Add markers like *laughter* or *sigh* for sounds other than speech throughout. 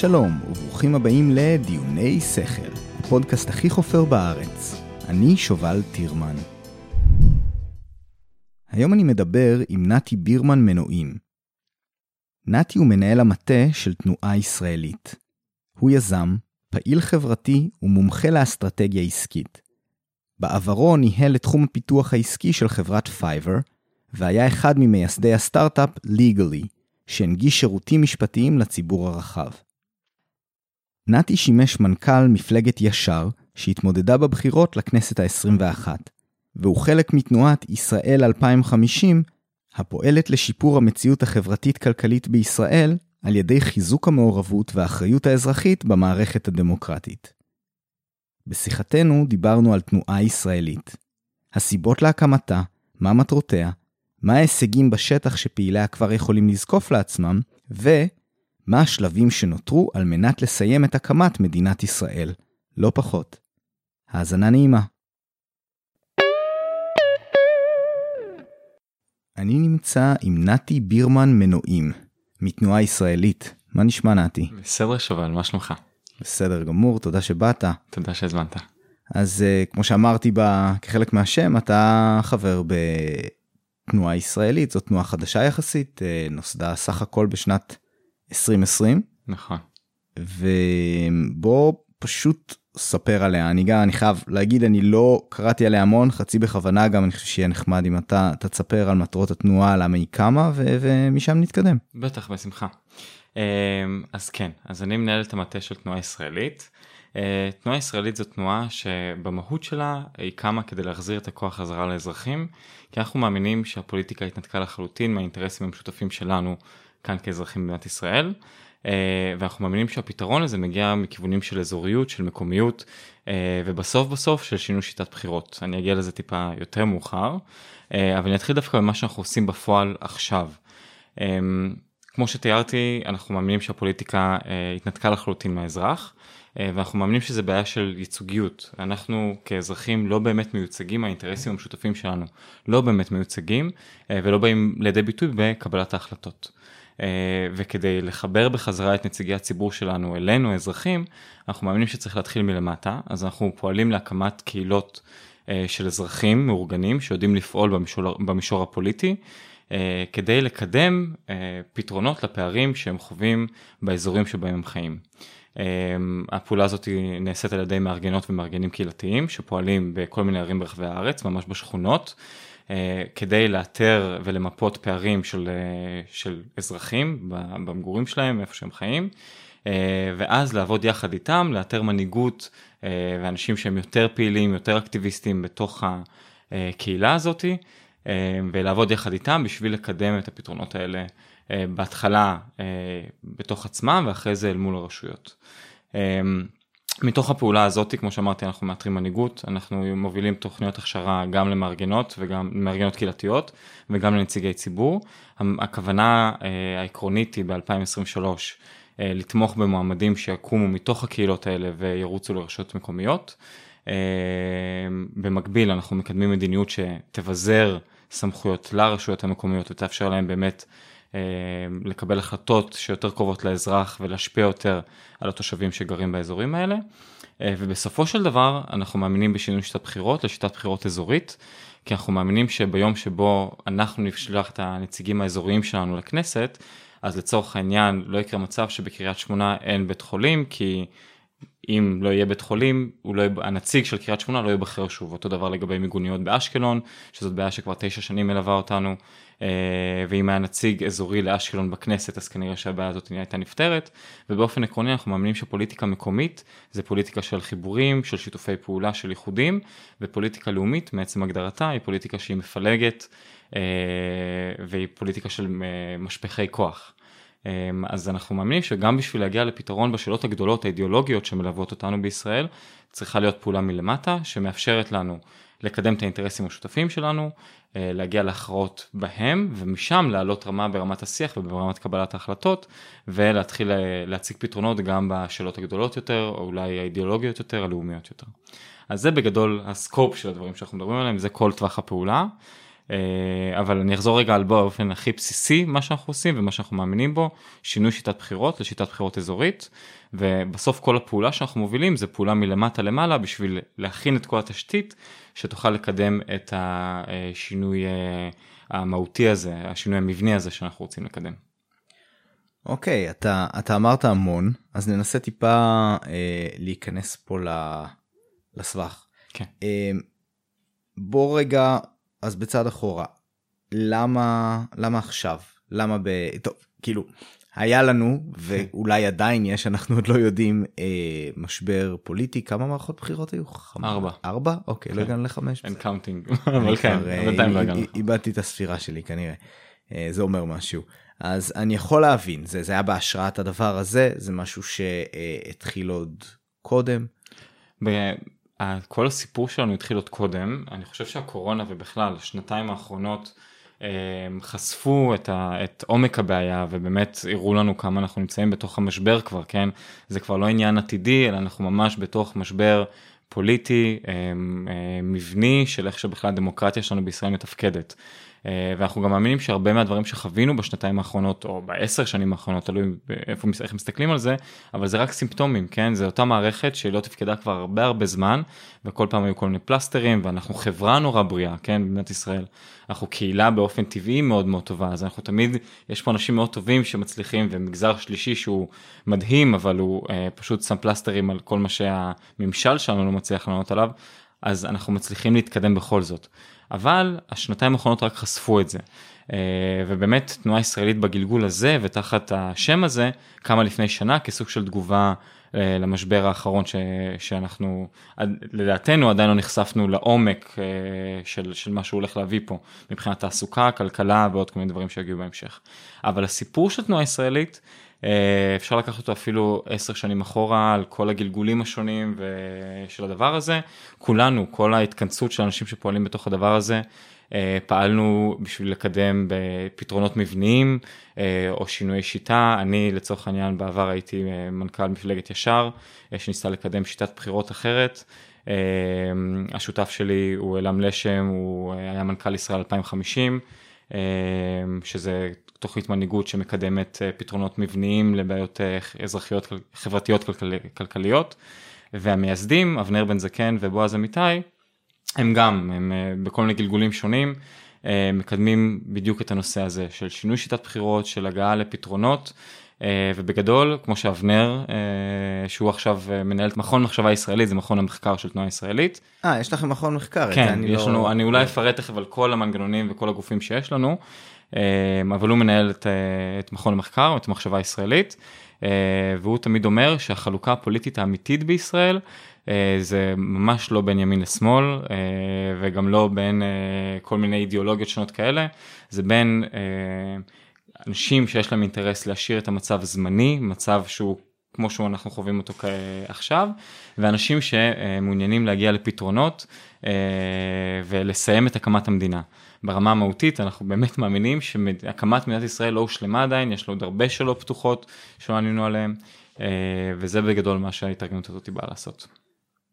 שלום, וברוכים הבאים לדיוני שכל, הפודקאסט הכי חופר בארץ. אני שובל טירמן. היום אני מדבר עם נתי בירמן מנועים. נתי הוא מנהל המטה של תנועה ישראלית. הוא יזם, פעיל חברתי ומומחה לאסטרטגיה עסקית. בעברו ניהל את תחום הפיתוח העסקי של חברת Fiverr, והיה אחד ממייסדי הסטארט-אפ Legally, שהנגיש שירותים משפטיים לציבור הרחב. נתי שימש מנכ"ל מפלגת ישר, שהתמודדה בבחירות לכנסת ה-21, והוא חלק מתנועת ישראל 2050, הפועלת לשיפור המציאות החברתית-כלכלית בישראל על ידי חיזוק המעורבות והאחריות האזרחית במערכת הדמוקרטית. בשיחתנו דיברנו על תנועה ישראלית, הסיבות להקמתה, מה מטרותיה, מה ההישגים בשטח שפעיליה כבר יכולים לזקוף לעצמם, ומה השלבים שנותרו על מנת לסיים את הקמת מדינת ישראל, לא פחות. האזנה נעימה. אני נמצא עם נתי בירמן מנועים, מתנועה ישראלית. מה נשמע נתי? בסדר שובל, מה שלומך? בסדר גמור, תודה שבאת. תודה שהזמנת. אז uh, כמו שאמרתי בה, כחלק מהשם, אתה חבר בתנועה ישראלית, זו תנועה חדשה יחסית, uh, נוסדה סך הכל בשנת 2020. נכון. ובוא פשוט ספר עליה. אני גם, אני חייב להגיד, אני לא קראתי עליה המון, חצי בכוונה גם, אני חושב שיהיה נחמד אם אתה תספר על מטרות התנועה, למה היא קמה, ו- ומשם נתקדם. בטח, בשמחה. אמ, אז כן, אז אני מנהל את המטה של תנועה ישראלית. אה, תנועה ישראלית זו תנועה שבמהות שלה היא קמה כדי להחזיר את הכוח חזרה לאזרחים, כי אנחנו מאמינים שהפוליטיקה התנתקה לחלוטין מהאינטרסים המשותפים שלנו כאן כאזרחים במדינת ישראל. אה, ואנחנו מאמינים שהפתרון הזה מגיע מכיוונים של אזוריות, של מקומיות, אה, ובסוף בסוף של שינוי שיטת בחירות. אני אגיע לזה טיפה יותר מאוחר, אה, אבל אני אתחיל דווקא במה שאנחנו עושים בפועל עכשיו. כמו שתיארתי, אנחנו מאמינים שהפוליטיקה התנתקה לחלוטין מהאזרח. ואנחנו מאמינים שזה בעיה של ייצוגיות. אנחנו כאזרחים לא באמת מיוצגים, האינטרסים המשותפים שלנו לא באמת מיוצגים ולא באים לידי ביטוי בקבלת ההחלטות. אה, וכדי לחבר בחזרה את נציגי הציבור שלנו אלינו, האזרחים, אנחנו מאמינים שצריך להתחיל מלמטה, אז אנחנו פועלים להקמת קהילות אה, של אזרחים מאורגנים שיודעים לפעול במישור, במישור הפוליטי. אה, כדי לקדם פתרונות לפערים שהם חווים באזורים שבהם הם חיים. הפעולה הזאת נעשית על ידי מארגנות ומארגנים קהילתיים שפועלים בכל מיני ערים ברחבי הארץ, ממש בשכונות, כדי לאתר ולמפות פערים של, אה, של אזרחים במגורים שלהם, איפה שהם חיים, אה, ואז לעבוד יחד איתם, לאתר מנהיגות ואנשים שהם יותר פעילים, יותר אקטיביסטים בתוך הקהילה הזאתי, ולעבוד יחד איתם בשביל לקדם את הפתרונות האלה בהתחלה בתוך עצמם ואחרי זה אל מול הרשויות. מתוך הפעולה הזאת, כמו שאמרתי, אנחנו מאתרים מנהיגות, אנחנו מובילים תוכניות הכשרה גם למארגנות וגם למארגנות קהילתיות וגם לנציגי ציבור. הכוונה אה, העקרונית היא ב-2023 אה, לתמוך במועמדים שיקומו מתוך הקהילות האלה וירוצו לרשויות מקומיות. אה, במקביל אנחנו מקדמים מדיניות שתבזר סמכויות לרשויות המקומיות ותאפשר להם באמת אמ, לקבל החלטות שיותר קרובות לאזרח ולהשפיע יותר על התושבים שגרים באזורים האלה. אה, ובסופו של דבר אנחנו מאמינים בשינוי שיטת בחירות לשיטת בחירות אזורית, כי אנחנו מאמינים שביום שבו אנחנו נשלח את הנציגים האזוריים שלנו לכנסת, אז לצורך העניין לא יקרה מצב שבקריית שמונה אין בית חולים, כי אם לא יהיה בית חולים, לא יהיה, הנציג של קריית שמונה לא ייבחר שוב. אותו דבר לגבי מיגוניות באשקלון, שזאת בעיה שכבר תשע שנים מלווה אותנו. אה, ואם היה נציג אזורי לאשקלון בכנסת אז כנראה שהבעיה הזאת הייתה נפתרת ובאופן עקרוני אנחנו מאמינים שפוליטיקה מקומית זה פוליטיקה של חיבורים, של שיתופי פעולה, של איחודים ופוליטיקה לאומית מעצם הגדרתה היא פוליטיקה שהיא מפלגת אה, והיא פוליטיקה של אה, משפחי כוח. אז אנחנו מאמינים שגם בשביל להגיע לפתרון בשאלות הגדולות האידיאולוגיות שמלוות אותנו בישראל צריכה להיות פעולה מלמטה שמאפשרת לנו לקדם את האינטרסים המשותפים שלנו, אה, להגיע להכרעות בהם ומשם לעלות רמה ברמת השיח וברמת קבלת ההחלטות ולהתחיל אה, להציג פתרונות גם בשאלות הגדולות יותר או אולי האידיאולוגיות יותר, הלאומיות יותר. אז זה בגדול הסקופ של הדברים שאנחנו מדברים עליהם, זה כל טווח הפעולה. אבל אני אחזור רגע על באופן הכי בסיסי מה שאנחנו עושים ומה שאנחנו מאמינים בו, שינוי שיטת בחירות לשיטת בחירות אזורית, ובסוף כל הפעולה שאנחנו מובילים זה פעולה מלמטה למעלה בשביל להכין את כל התשתית שתוכל לקדם את השינוי המהותי הזה, השינוי המבני הזה שאנחנו רוצים לקדם. אוקיי, okay, אתה, אתה אמרת המון, אז ננסה טיפה אה, להיכנס פה לסבך. כן. אה, בוא רגע, אז בצד אחורה, למה, למה עכשיו? למה ב... טוב, כאילו, היה לנו, ואולי עדיין יש, אנחנו עוד לא יודעים, אה, משבר פוליטי, כמה מערכות בחירות היו? ארבע. ארבע? אוקיי, לא כן. הגענו לחמש. and counting, אבל כן, אה, בינתיים לא הגענו. איבדתי את הספירה שלי כנראה, אה, זה אומר משהו. אז אני יכול להבין, זה, זה היה בהשראת הדבר הזה, זה משהו שהתחיל עוד קודם. כל הסיפור שלנו התחיל עוד קודם, אני חושב שהקורונה ובכלל, השנתיים האחרונות, חשפו את, ה, את עומק הבעיה ובאמת הראו לנו כמה אנחנו נמצאים בתוך המשבר כבר, כן? זה כבר לא עניין עתידי, אלא אנחנו ממש בתוך משבר פוליטי, מבני, של איך שבכלל הדמוקרטיה שלנו בישראל מתפקדת. אה, ואנחנו גם מאמינים שהרבה מהדברים שחווינו בשנתיים האחרונות או בעשר שנים האחרונות תלוי איפה איך מסתכלים על זה אבל זה רק סימפטומים כן? זה אותה מערכת שלא תפקדה כבר הרבה הרבה זמן וכל פעם היו כל מיני פלסטרים ואנחנו חברה נורא בריאה כן? במדינת ישראל. אנחנו קהילה באופן טבעי מאוד מאוד טובה אז אנחנו תמיד יש פה אנשים מאוד טובים שמצליחים ומגזר שלישי שהוא מדהים אבל הוא אה, פשוט שם פלסטרים על כל מה שהממשל שלנו לא מצליח לענות עליו אז אנחנו מצליחים להתקדם בכל זאת. אבל השנתיים האחרונות רק חשפו את זה. אה, ובאמת תנועה ישראלית בגלגול הזה ותחת השם הזה קמה לפני שנה כסוג של תגובה אה, למשבר האחרון ש, שאנחנו לדעתנו עדיין לא נחשפנו לעומק אה, של, של מה שהוא הולך להביא פה מבחינת תעסוקה, כלכלה ועוד כל מיני דברים שיגיעו בהמשך. אבל הסיפור של תנועה ישראלית אפשר לקחת אותו אפילו עשר שנים אחורה על כל הגלגולים השונים של הדבר הזה. כולנו, כל ההתכנסות של אנשים שפועלים בתוך הדבר הזה, פעלנו בשביל לקדם בפתרונות מבניים או שינוי שיטה. אני לצורך העניין בעבר הייתי מנכ"ל מפלגת ישר, שניסתה לקדם שיטת בחירות אחרת. השותף שלי הוא אלעם לשם, הוא היה מנכ"ל ישראל 2050, שזה תוכנית מנהיגות שמקדמת אה, פתרונות מבניים לבעיות אה, אזרחיות, חברתיות, כלכל, כלכליות. והמייסדים, אבנר בן זקן ובועז אמיתי, הם גם, הם אה, בכל מיני גלגולים שונים, מקדמים בדיוק את הנושא הזה של שינוי שיטת בחירות, של הגעה לפתרונות. ובגדול, כמו שאבנר, שהוא עכשיו מנהל מכון מחשבה ישראלית, זה מכון המחקר של תנועה ישראלית. אה, יש לכם מכון מחקר. כן, יש לא... לנו, אני אולי אפרט תכף על כל המנגנונים וכל הגופים שיש לנו. אמ, אבל הוא מנהל את, אה, את מכון המחקר, את המחשבה הישראלית, אה, והוא תמיד אומר שהחלוקה הפוליטית האמיתית בישראל אה, זה ממש לא בין ימין לשמאל וגם לא בין כל מיני אידיאולוגיות שונות כאלה, זה בין אנשים שיש להם אינטרס להשאיר את המצב זמני, מצב שהוא כמו שאנחנו חווים אותו עכשיו, ואנשים שמעוניינים להגיע לפתרונות ולסיים את הקמת המדינה. ברמה המהותית אנחנו באמת מאמינים שהקמת מדינת ישראל לא הושלמה עדיין, יש לו עוד הרבה שאלות פתוחות שלא ענינו עליהן, אה, וזה בגדול מה שההתארגנות הזאת באה לעשות.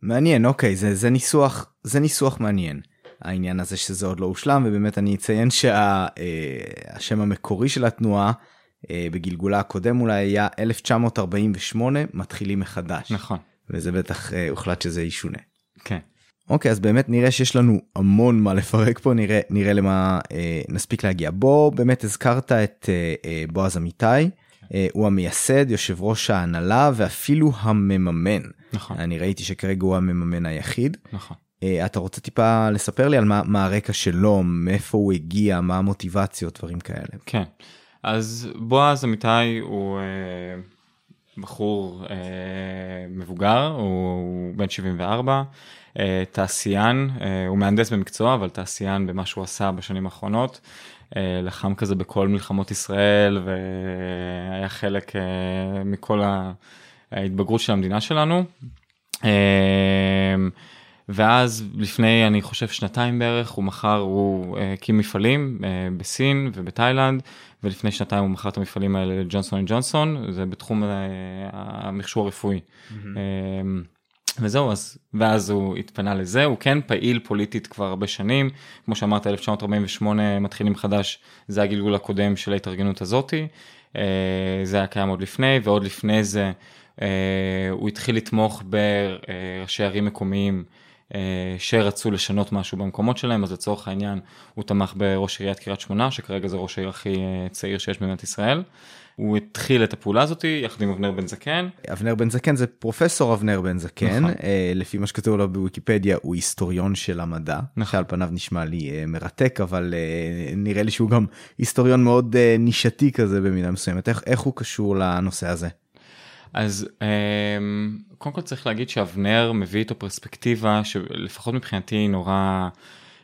מעניין, אוקיי, זה, זה, ניסוח, זה מעניין. העניין הזה שזה עוד לא הושלם ובאמת אני אציין שהשם שה, המקורי של התנועה אה, בגלגולה הקודם אולי היה 1948 מתחילים מחדש. נכון. וזה בטח אה, הוחלט שזה ישונה. כן. אוקיי אז באמת נראה שיש לנו המון מה לפרק פה נראה נראה למה אה, נספיק להגיע בוא באמת הזכרת את אה, אה, בועז אמיתי כן. אה, הוא המייסד יושב ראש ההנהלה ואפילו המממן נכון אני ראיתי שכרגע הוא המממן היחיד נכון. אה, אתה רוצה טיפה לספר לי על מה, מה הרקע שלו מאיפה הוא הגיע מה המוטיבציות דברים כאלה. כן אז בועז אמיתי הוא. אה... בחור אה, מבוגר, הוא, הוא בן 74, אה, תעשיין, אה, הוא מהנדס במקצוע, אבל תעשיין במה שהוא עשה בשנים האחרונות. אה, לחם כזה בכל מלחמות ישראל והיה חלק מכל ההתבגרות של המדינה שלנו. ואז לפני אני חושב שנתיים בערך הוא מכר, הוא הקים מפעלים בסין ובתאילנד ולפני שנתיים הוא מכר את המפעלים האלה לג'ונסון ג'ונסון זה בתחום המכשור הרפואי. Mm-hmm. וזהו אז ואז הוא התפנה לזה. הוא כן פעיל פוליטית כבר הרבה שנים. כמו שאמרת 1948 מתחילים חדש זה הגלגול הקודם של ההתארגנות הזאתי אה, זה היה קיים עוד לפני ועוד לפני זה אה, הוא התחיל לתמוך בראשי ערים מקומיים אה, שרצו לשנות משהו במקומות שלהם. אז לצורך העניין הוא תמך בראש עיריית קריית שמונה שכרגע זה ראש העיר הכי צעיר שיש במדינת ישראל. הוא התחיל את הפעולה הזאת יחד עם אבנר בן זקן. אבנר בן זקן זה פרופסור אבנר בן זקן נכון. אה, לפי מה שכתוב לו בוויקיפדיה הוא היסטוריון של המדע נכון. שעל פניו נשמע לי אה, מרתק אבל אה, נראה לי שהוא גם היסטוריון מאוד נישתי כזה במידה מסוימת איך, איך הוא קשור לנושא הזה. אז קודם כל צריך להגיד שאבנר מביא איתו פרספקטיבה שלפחות מבחינתי היא נורא.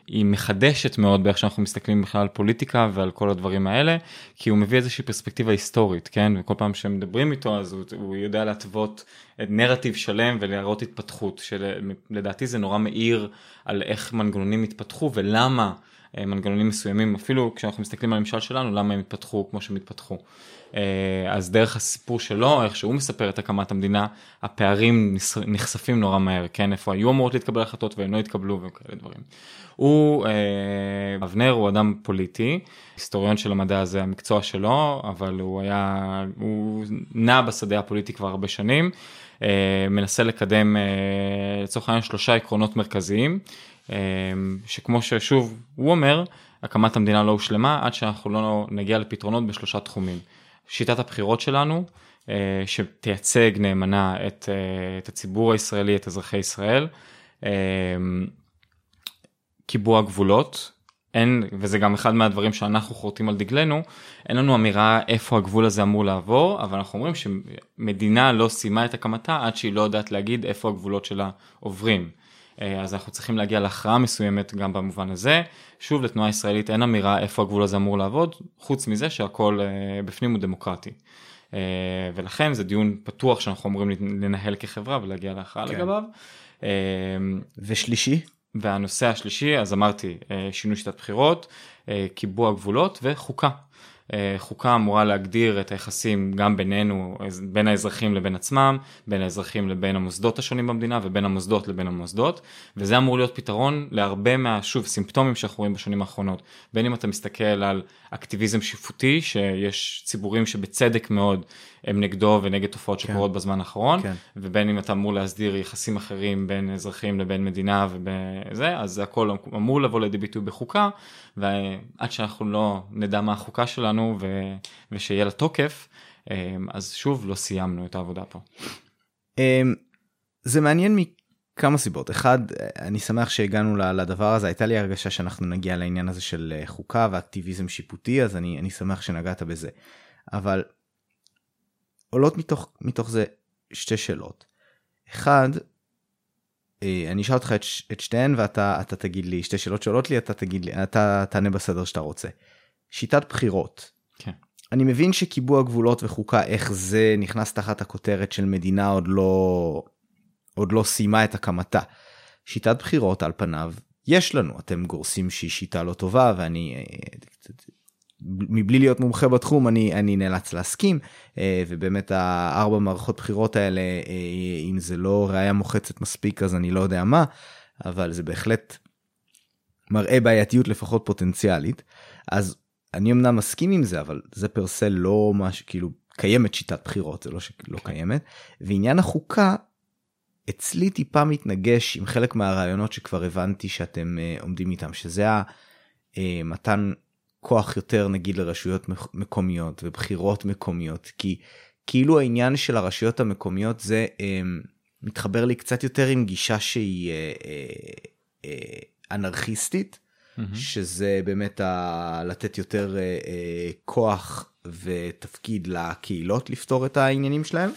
היא מחדשת מאוד באיך שאנחנו מסתכלים בכלל על פוליטיקה ועל כל הדברים האלה, כי הוא מביא איזושהי פרספקטיבה היסטורית, כן? וכל פעם שמדברים איתו אז הוא, הוא יודע להתוות נרטיב שלם ולהראות התפתחות, שלדעתי זה נורא מאיר על איך מנגנונים התפתחו ולמה אה, מנגנונים מסוימים, אפילו כשאנחנו מסתכלים על הממשל שלנו, למה הם התפתחו כמו שהם התפתחו. אה, אז דרך הסיפור שלו, איך שהוא מספר את הקמת המדינה, הפערים נחשפים נורא מהר, כן, איפה היו אמורות להתקבל החלטות והם לא התקבלו וכאלה דברים. הוא, אה, אבנר הוא אדם פוליטי, היסטוריון של המדע הזה המקצוע שלו, אבל הוא היה, הוא נע בשדה הפוליטי כבר הרבה שנים, אה, מנסה לקדם לצורך העניין שלושה עקרונות מרכזיים, שכמו ששוב הוא אומר, הקמת המדינה לא הושלמה עד שאנחנו לא נגיע לפתרונות בשלושה תחומים. שיטת הבחירות שלנו, אה, שתייצג נאמנה את, אה, את הציבור הישראלי, את אזרחי ישראל. אה, קיבוע גבולות, אין, וזה גם אחד מהדברים שאנחנו חורטים על דגלנו, אין לנו אמירה איפה הגבול הזה אמור לעבור, אבל אנחנו אומרים שמדינה לא סיימה את הקמתה עד שהיא לא יודעת להגיד איפה הגבולות שלה עוברים. אז אנחנו צריכים להגיע להכרעה מסוימת גם במובן הזה. שוב, לתנועה ישראלית אין אמירה איפה הגבול הזה אמור לעבוד, חוץ מזה שהכל בפנים הוא דמוקרטי. ולכן זה דיון פתוח שאנחנו אמורים לנהל כחברה ולהגיע להכרעה כן. לגביו. ושלישי? והנושא השלישי, אז אמרתי, שינוי שיטת בחירות, קיבוע גבולות וחוקה. אה, חוקה אמורה להגדיר את היחסים גם בינינו, בין האזרחים לבין עצמם, בין האזרחים לבין המוסדות השונים במדינה ובין המוסדות לבין המוסדות, וזה אמור להיות פתרון להרבה מהשוב סימפטומים שאנחנו רואים בשנים האחרונות, בין אם אתה מסתכל על אקטיביזם שיפוטי, שיש ציבורים שבצדק מאוד הם נגדו ונגד תופעות כן. שקורות בזמן האחרון, כן. ובין אם אתה אמור להסדיר יחסים אחרים בין אזרחים לבין מדינה ובזה, אז הכל אמור לבוא לידי ביטוי בחוקה, ועד שאנחנו לא נדע מה החוקה שלנו ו... ושיהיה לה תוקף, אמ, אז שוב לא סיימנו את העבודה פה. אמ, זה מעניין מכמה סיבות. אחד, אני שמח שהגענו לדבר הזה, הייתה לי הרגשה שאנחנו נגיע לעניין הזה של אה, חוקה ואקטיביזם שיפוטי, אז אני, אני שמח שנגעת בזה. אבל עולות מתוך, מתוך זה שתי שאלות. אחד, אה, אני אשאל אותך את, את שתיהן ואתה אתה תגיד לי שתי שאלות שעולות לי אתה תגיד לי אתה תענה בסדר שאתה רוצה. שיטת בחירות. כן. אני מבין שקיבוע גבולות וחוקה איך זה נכנס תחת הכותרת של מדינה עוד לא עוד לא סיימה את הקמתה. שיטת בחירות על פניו יש לנו אתם גורסים שהיא שיטה לא טובה ואני אה, מבלי להיות מומחה בתחום אני אני נאלץ להסכים אה, ובאמת הארבע מערכות בחירות האלה אה, אם זה לא ראייה מוחצת מספיק אז אני לא יודע מה אבל זה בהחלט מראה בעייתיות לפחות פוטנציאלית אז אני אמנם מסכים עם זה אבל זה פרסה לא משהו כאילו קיימת שיטת בחירות זה לא שלא כן. קיימת ועניין החוקה אצלי טיפה מתנגש עם חלק מהרעיונות שכבר הבנתי שאתם uh, עומדים איתם שזה המתן כוח יותר נגיד לרשויות מקומיות ובחירות מקומיות כי כאילו העניין של הרשויות המקומיות זה um, מתחבר לי קצת יותר עם גישה שהיא uh, uh, uh, אנרכיסטית mm-hmm. שזה באמת ה... לתת יותר uh, uh, כוח ותפקיד לקהילות לפתור את העניינים שלהם.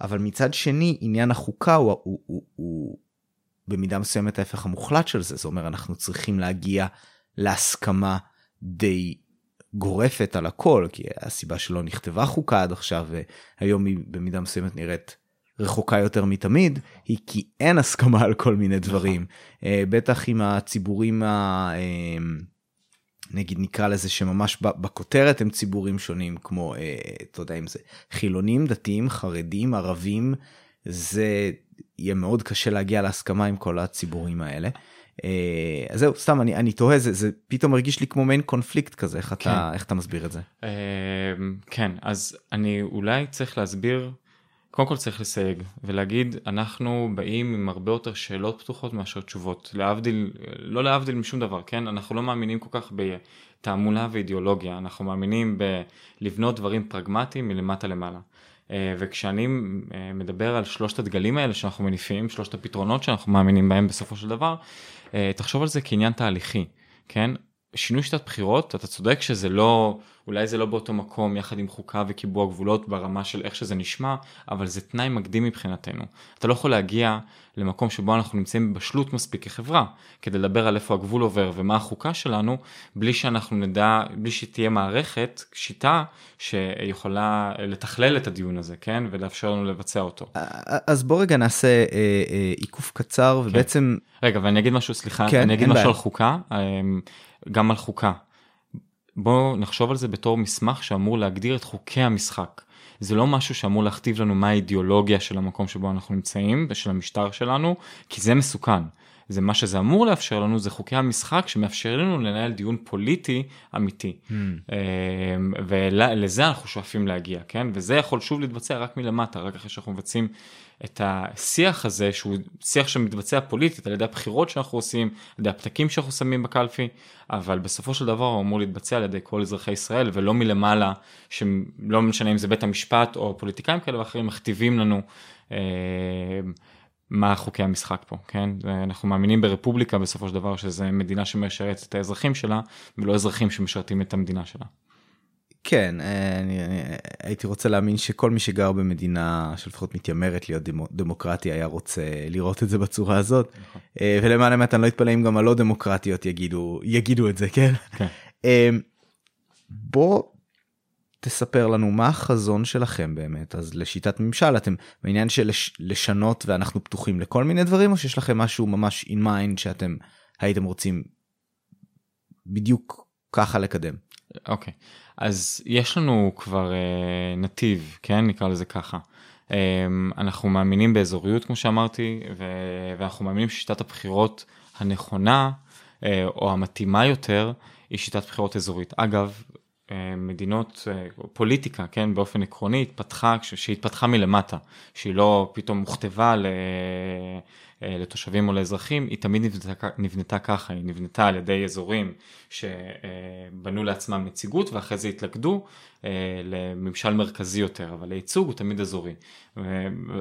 אבל מצד שני עניין החוקה הוא, הוא, הוא, הוא במידה מסוימת ההפך המוחלט של זה, זאת אומרת אנחנו צריכים להגיע להסכמה די גורפת על הכל, כי הסיבה שלא נכתבה חוקה עד עכשיו, והיום היא במידה מסוימת נראית רחוקה יותר מתמיד, היא כי אין הסכמה על כל מיני דברים. אה, בטח עם הציבורים ה... אה, נגיד נקרא לזה שממש בכותרת הם ציבורים שונים כמו אה, אתה יודע אם זה חילונים דתיים חרדים ערבים זה יהיה מאוד קשה להגיע להסכמה עם כל הציבורים האלה. אה, אז זהו סתם אני אני תוהה זה זה פתאום מרגיש לי כמו מעין קונפליקט כזה איך כן. אתה איך אתה מסביר את זה. אה, כן, אז אני אולי צריך להסביר, קודם כל צריך לסייג ולהגיד, אנחנו באים עם הרבה יותר שאלות פתוחות מאשר תשובות, להבדיל, לא להבדיל משום דבר, כן? אנחנו לא מאמינים כל כך בתעמולה ואידיאולוגיה, אנחנו מאמינים בלבנות דברים פרגמטיים מלמטה למעלה. אה, וכשאני מדבר על שלושת הדגלים האלה שאנחנו מניפים, שלושת הפתרונות שאנחנו מאמינים בהם בסופו של דבר, תחשוב על זה כעניין תהליכי, כן? שינוי שיטת בחירות, אתה צודק שזה לא, אולי זה לא באותו מקום יחד עם חוקה וקיבוע גבולות ברמה של איך שזה נשמע, אבל זה תנאי מקדים מבחינתנו. אתה לא יכול להגיע למקום שבו אנחנו נמצאים בבשלות מספיק כחברה, כדי לדבר על איפה הגבול עובר ומה החוקה שלנו, בלי שאנחנו נדע, בלי שתהיה מערכת, שיטה, שיכולה לתכלל את הדיון הזה, כן? ולאפשר לנו לבצע אותו. אז בוא רגע נעשה אה, אה, עיקוף קצר ובעצם רגע, ואני אגיד משהו, סליחה, כן, אני אגיד משהו בעיה. על חוקה, אמ, גם על חוקה. בואו נחשוב על זה בתור מסמך שאמור להגדיר את חוקי המשחק. זה לא משהו שאמור להכתיב לנו מה האידיאולוגיה של המקום שבו אנחנו נמצאים ושל המשטר שלנו, כי זה מסוכן. זה מה שזה אמור לאפשר לנו, זה חוקי המשחק שמאפשרים לנו לנהל דיון פוליטי אמיתי. אמ, ולזה אנחנו שואפים להגיע, כן? וזה יכול שוב להתבצע רק מלמטה, רק אחרי שאנחנו מבצעים את השיח הזה, שהוא שיח שמתבצע פוליטית על ידי הבחירות שאנחנו עושים, על ידי הפתקים שאנחנו שמים בקלפי, אבל בסופו של דבר הוא אמור להתבצע על ידי כל אזרחי ישראל, ולא מלמעלה, שלא משנה אם זה בית המשפט או פוליטיקאים כאלה ואחרים, מכתיבים לנו. אה, מה חוקי המשחק פה, כן? אנחנו מאמינים ברפובליקה בסופו של דבר, שזה מדינה שמשרתת את האזרחים שלה, ולא אזרחים שמשרתים את המדינה שלה. כן אה, אני, אני הייתי רוצה להאמין שכל מי שגר במדינה שלפחות מתיימרת להיות דמו, דמוקרטי היה רוצה לראות את זה בצורה הזאת נכון. אה, ולמען האמת אני לא אתפלא אם גם הלא דמוקרטיות יגידו יגידו את זה כן. כן. אה, בוא תספר לנו מה החזון שלכם באמת אז לשיטת ממשל אתם בעניין של לש, לשנות ואנחנו פתוחים לכל מיני דברים או שיש לכם משהו ממש in mind שאתם הייתם רוצים בדיוק ככה לקדם. אוקיי, אז יש לנו כבר אה, נתיב, כן? נקרא לזה ככה. אה, אנחנו מאמינים באזוריות, כמו שאמרתי, ו- ואנחנו מאמינים ששיטת הבחירות הנכונה, אה, או המתאימה יותר, היא שיטת בחירות אזורית. אגב, מדינות, אה, פוליטיקה, כן, באופן עקרוני, התפתחה, שהתפתחה מלמטה, שהיא לא פתאום הוכתבה ל... אה, לתושבים או לאזרחים, היא תמיד נבנתה, נבנתה ככה, היא נבנתה על ידי אזורים שבנו לעצמם נציגות ואחרי זה התלכדו אה, לממשל מרכזי יותר, אבל הייצוג הוא תמיד אזורי.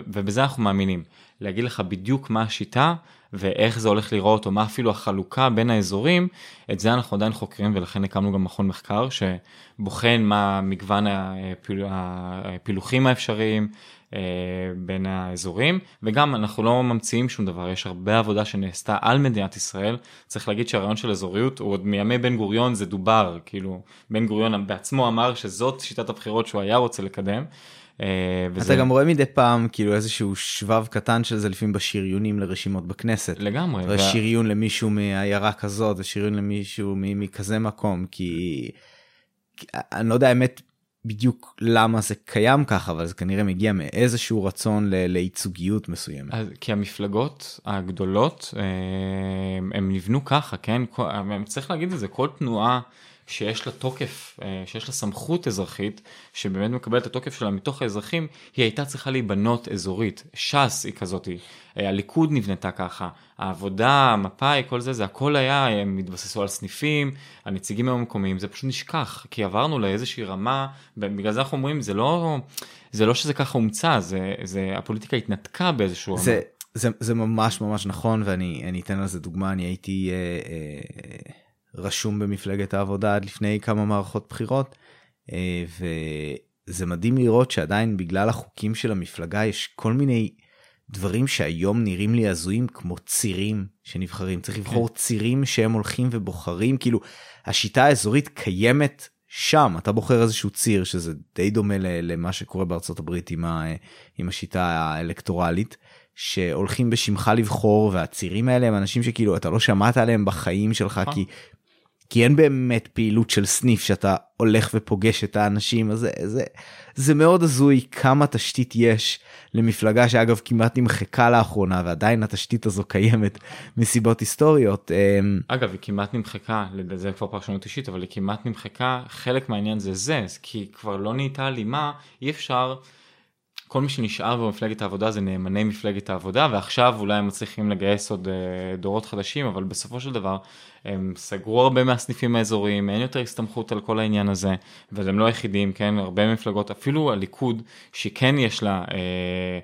ובזה אנחנו מאמינים. להגיד לך בדיוק מה השיטה ואיך זה הולך לראות, או מה אפילו החלוקה בין האזורים, את זה אנחנו עדיין חוקרים ולכן הקמנו גם מכון מחקר שבוחן מה מגוון הפיל... הפילוחים האפשריים. אה, בין האזורים וגם אנחנו לא ממציאים שום דבר יש הרבה עבודה שנעשתה על מדינת ישראל צריך להגיד שהרעיון של אזוריות הוא עוד מימי בן גוריון זה דובר כאילו בן גוריון בעצמו אמר שזאת שיטת הבחירות שהוא היה רוצה לקדם. אה, וזה... אתה גם רואה מדי פעם כאילו איזשהו שבב קטן של זה לפעמים בשריונים לרשימות בכנסת. לגמרי. וה... שריון למישהו מעיירה כזאת ושריון למישהו מכזה מקום כי אני לא יודע האמת בדיוק למה זה קיים ככה אבל זה כנראה מגיע מאיזשהו רצון ל- לייצוגיות מסוימת. אז, כי המפלגות הגדולות הם נבנו ככה כן צריך להגיד את זה כל תנועה שיש לה תוקף שיש לה סמכות אזרחית שבאמת מקבלת את התוקף שלה מתוך האזרחים היא הייתה צריכה להיבנות אזורית. ש"ס היא כזאת הליכוד נבנתה ככה. העבודה מפא"י כל זה זה הכל היה הם התבססו על סניפים הנציגים המקומיים זה פשוט נשכח כי עברנו לאיזושהי רמה בגלל זה אנחנו אומרים זה לא זה לא שזה ככה הומצא זה זה הפוליטיקה התנתקה באיזשהו זה, רמה. זה, זה ממש ממש נכון ואני אתן לזה דוגמה. אני הייתי אה, אה, רשום במפלגת העבודה עד לפני כמה מערכות בחירות אה, וזה מדהים לראות שעדיין בגלל החוקים של המפלגה יש כל מיני דברים שהיום נראים לי הזויים כמו צירים שנבחרים. צריך לבחור כן. צירים שהם הולכים ובוחרים. כאילו השיטה האזורית קיימת שם. אתה בוחר איזשהו ציר שזה די דומה למה שקורה בארצות הברית עם, ה, עם השיטה האלקטורלית שהולכים בשמך לבחור והצירים האלה הם אנשים שכאילו אתה לא שמעת עליהם בחיים שלך כי כי אין באמת פעילות של סניף שאתה הולך ופוגש את האנשים אז זה, זה, זה מאוד הזוי כמה תשתית יש למפלגה שאגב כמעט נמחקה לאחרונה ועדיין התשתית הזו קיימת מסיבות היסטוריות. אמ, אגב היא כמעט נמחקה, לזה כבר פרשנות אישית, אבל היא כמעט נמחקה, חלק מהעניין זה זה, כי כבר לא נהייתה הלימה, אי אפשר. כל מי שנשאר במפלגת העבודה זה נאמני מפלגת העבודה ועכשיו אולי הם מצליחים לגייס עוד uh, דורות חדשים אבל בסופו של דבר הם סגרו הרבה מהסניפים האזוריים אין יותר הסתמכות על כל העניין הזה והם לא היחידים כן הרבה מפלגות אפילו הליכוד שכן יש לה. אה,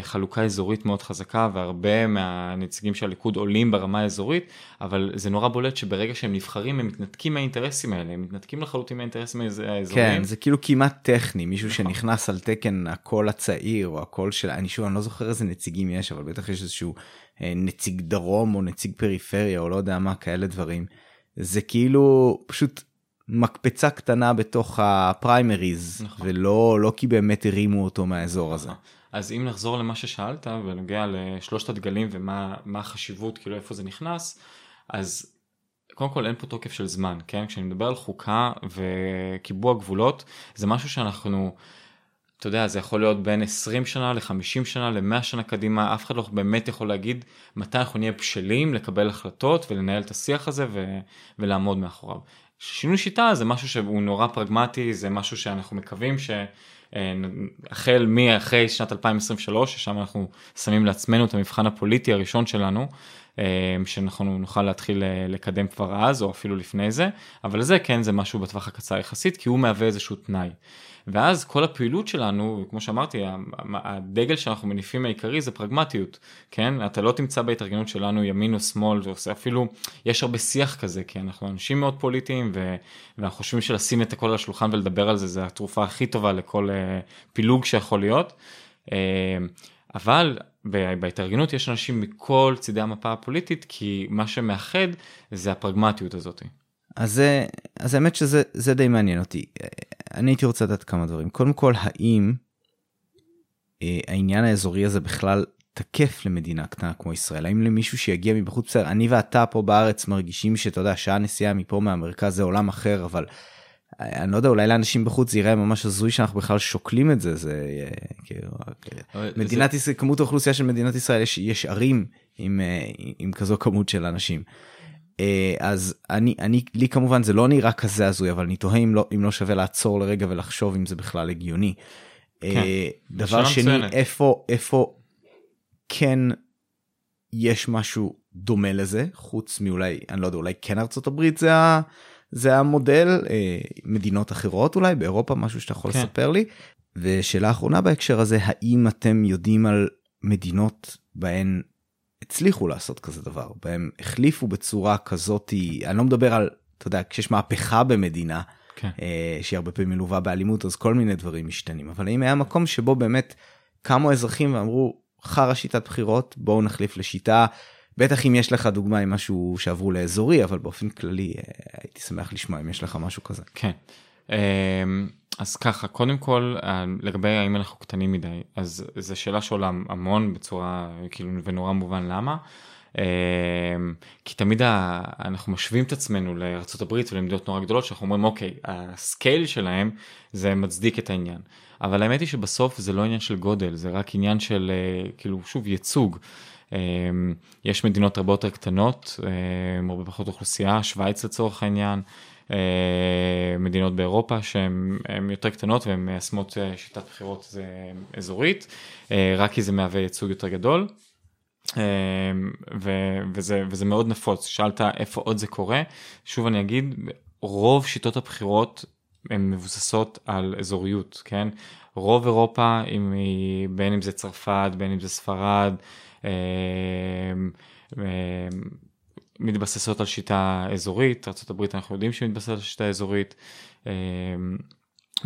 חלוקה אזורית מאוד חזקה והרבה מהנציגים של הליכוד עולים ברמה האזורית, אבל זה נורא בולט שברגע שהם נבחרים הם מתנתקים מהאינטרסים האלה, הם מתנתקים לחלוטין מהאינטרסים האזוריים. כן, זה כאילו כמעט טכני, מישהו נכון. שנכנס על תקן הקול הצעיר או הקול של, אני שוב, אני לא זוכר איזה נציגים יש, אבל בטח יש איזשהו אה, נציג דרום או נציג פריפריה או לא יודע מה, כאלה דברים. זה כאילו פשוט מקפצה קטנה בתוך הפריימריז, נכון. ולא לא כי באמת הרימו אותו מהאזור הזה. אז אם נחזור למה ששאלת בנוגע לשלושת הדגלים ומה החשיבות, כאילו איפה זה נכנס, אז קודם כל אין פה תוקף של זמן, כן? כשאני מדבר על חוקה וקיבוע גבולות, זה משהו שאנחנו, אתה יודע, זה יכול להיות בין 20 שנה ל-50 שנה ל-100 שנה קדימה, אף אחד לא באמת יכול להגיד מתי אנחנו נהיה בשלים לקבל החלטות ולנהל את השיח הזה ו- ולעמוד מאחוריו. שינוי שיטה זה משהו שהוא נורא פרגמטי, זה משהו שאנחנו מקווים ש... החל מאחרי שנת 2023 ששם אנחנו שמים לעצמנו את המבחן הפוליטי הראשון שלנו אה, שאנחנו נוכל להתחיל אה, לקדם כבר אז או אפילו לפני זה אבל זה כן זה משהו בטווח הקצר יחסית כי הוא מהווה איזשהו תנאי. ואז כל הפעילות שלנו, כמו שאמרתי, הדגל שאנחנו מניפים העיקרי זה פרגמטיות, כן? אתה לא תמצא בהתארגנות שלנו ימין או שמאל, ואפילו יש הרבה שיח כזה, כי אנחנו אנשים מאוד פוליטיים, ו... ואנחנו חושבים שלשים את הכל על השולחן ולדבר על זה, זה התרופה הכי טובה לכל uh, פילוג שיכול להיות. Uh, אבל בהתארגנות יש אנשים מכל צידי המפה הפוליטית, כי מה שמאחד זה הפרגמטיות הזאת. אז, אז האמת שזה די מעניין אותי. אני הייתי רוצה לדעת כמה דברים. קודם כל, האם אה, העניין האזורי הזה בכלל תקף למדינה קטנה כמו ישראל? האם למישהו שיגיע מבחוץ, בסדר, אני ואתה פה בארץ מרגישים שאתה יודע, שעה נסיעה מפה מהמרכז זה עולם אחר, אבל אה, אני לא יודע, אולי לאנשים בחוץ זה יראה ממש הזוי שאנחנו בכלל שוקלים את זה, זה אה, כאילו, מדינת זה... ישראל, כמות האוכלוסייה של מדינת ישראל, יש, יש ערים עם, אה, עם כזו כמות של אנשים. אה, אז אני אני לי כמובן זה לא נראה כזה הזוי אבל אני תוהה אם לא אם לא שווה לעצור לרגע ולחשוב אם זה בכלל הגיוני. כן, אה, דבר שני מצוינת. איפה איפה כן יש משהו דומה לזה חוץ מאולי אני לא יודע אולי כן ארצות הברית זה, ה, זה המודל אה, מדינות אחרות אולי באירופה משהו שאתה יכול כן. לספר לי. ושאלה אחרונה בהקשר הזה האם אתם יודעים על מדינות בהן הצליחו לעשות כזה דבר בהם החליפו בצורה כזאת אני לא מדבר על אתה יודע כשיש מהפכה במדינה כן. אה, שהיא הרבה פעמים מלווה באלימות אז כל מיני דברים משתנים אבל אם היה מקום שבו באמת קמו אזרחים ואמרו חרא שיטת בחירות בואו נחליף לשיטה בטח אם יש לך דוגמה עם משהו שעברו לאזורי אבל באופן כללי אה, הייתי שמח לשמוע אם יש לך משהו כזה. כן. אז ככה, קודם כל, אה, לגבי האם אנחנו קטנים מדי, אז זו שאלה שעולה המון בצורה, כאילו, ונורא מובן למה. אמ, כי תמיד אנחנו משווים את עצמנו לארה"ב ולמדינות נורא גדולות שאנחנו אומרים אוקיי הסקייל שלהם זה מצדיק את העניין אבל האמת היא שבסוף זה לא עניין של גודל זה רק עניין של אה, כאילו שוב ייצוג. יש מדינות הרבה יותר קטנות הרבה פחות אוכלוסייה שווייץ לצורך העניין אה, מדינות באירופה שהן יותר קטנות והן מיישמות אה, שיטת בחירות אזורית, אה, רק כי זה מהווה ייצוג יותר גדול. ו- וזה, וזה מאוד נפוץ, שאלת איפה עוד זה קורה, שוב אני אגיד, רוב שיטות הבחירות הן מבוססות על אזוריות, כן? רוב אירופה, אם היא, בין אם זה צרפת, בין אם זה ספרד, מתבססות על שיטה אזורית, ארה"ב אנחנו יודעים שהיא מתבססת על שיטה אזורית, אמ,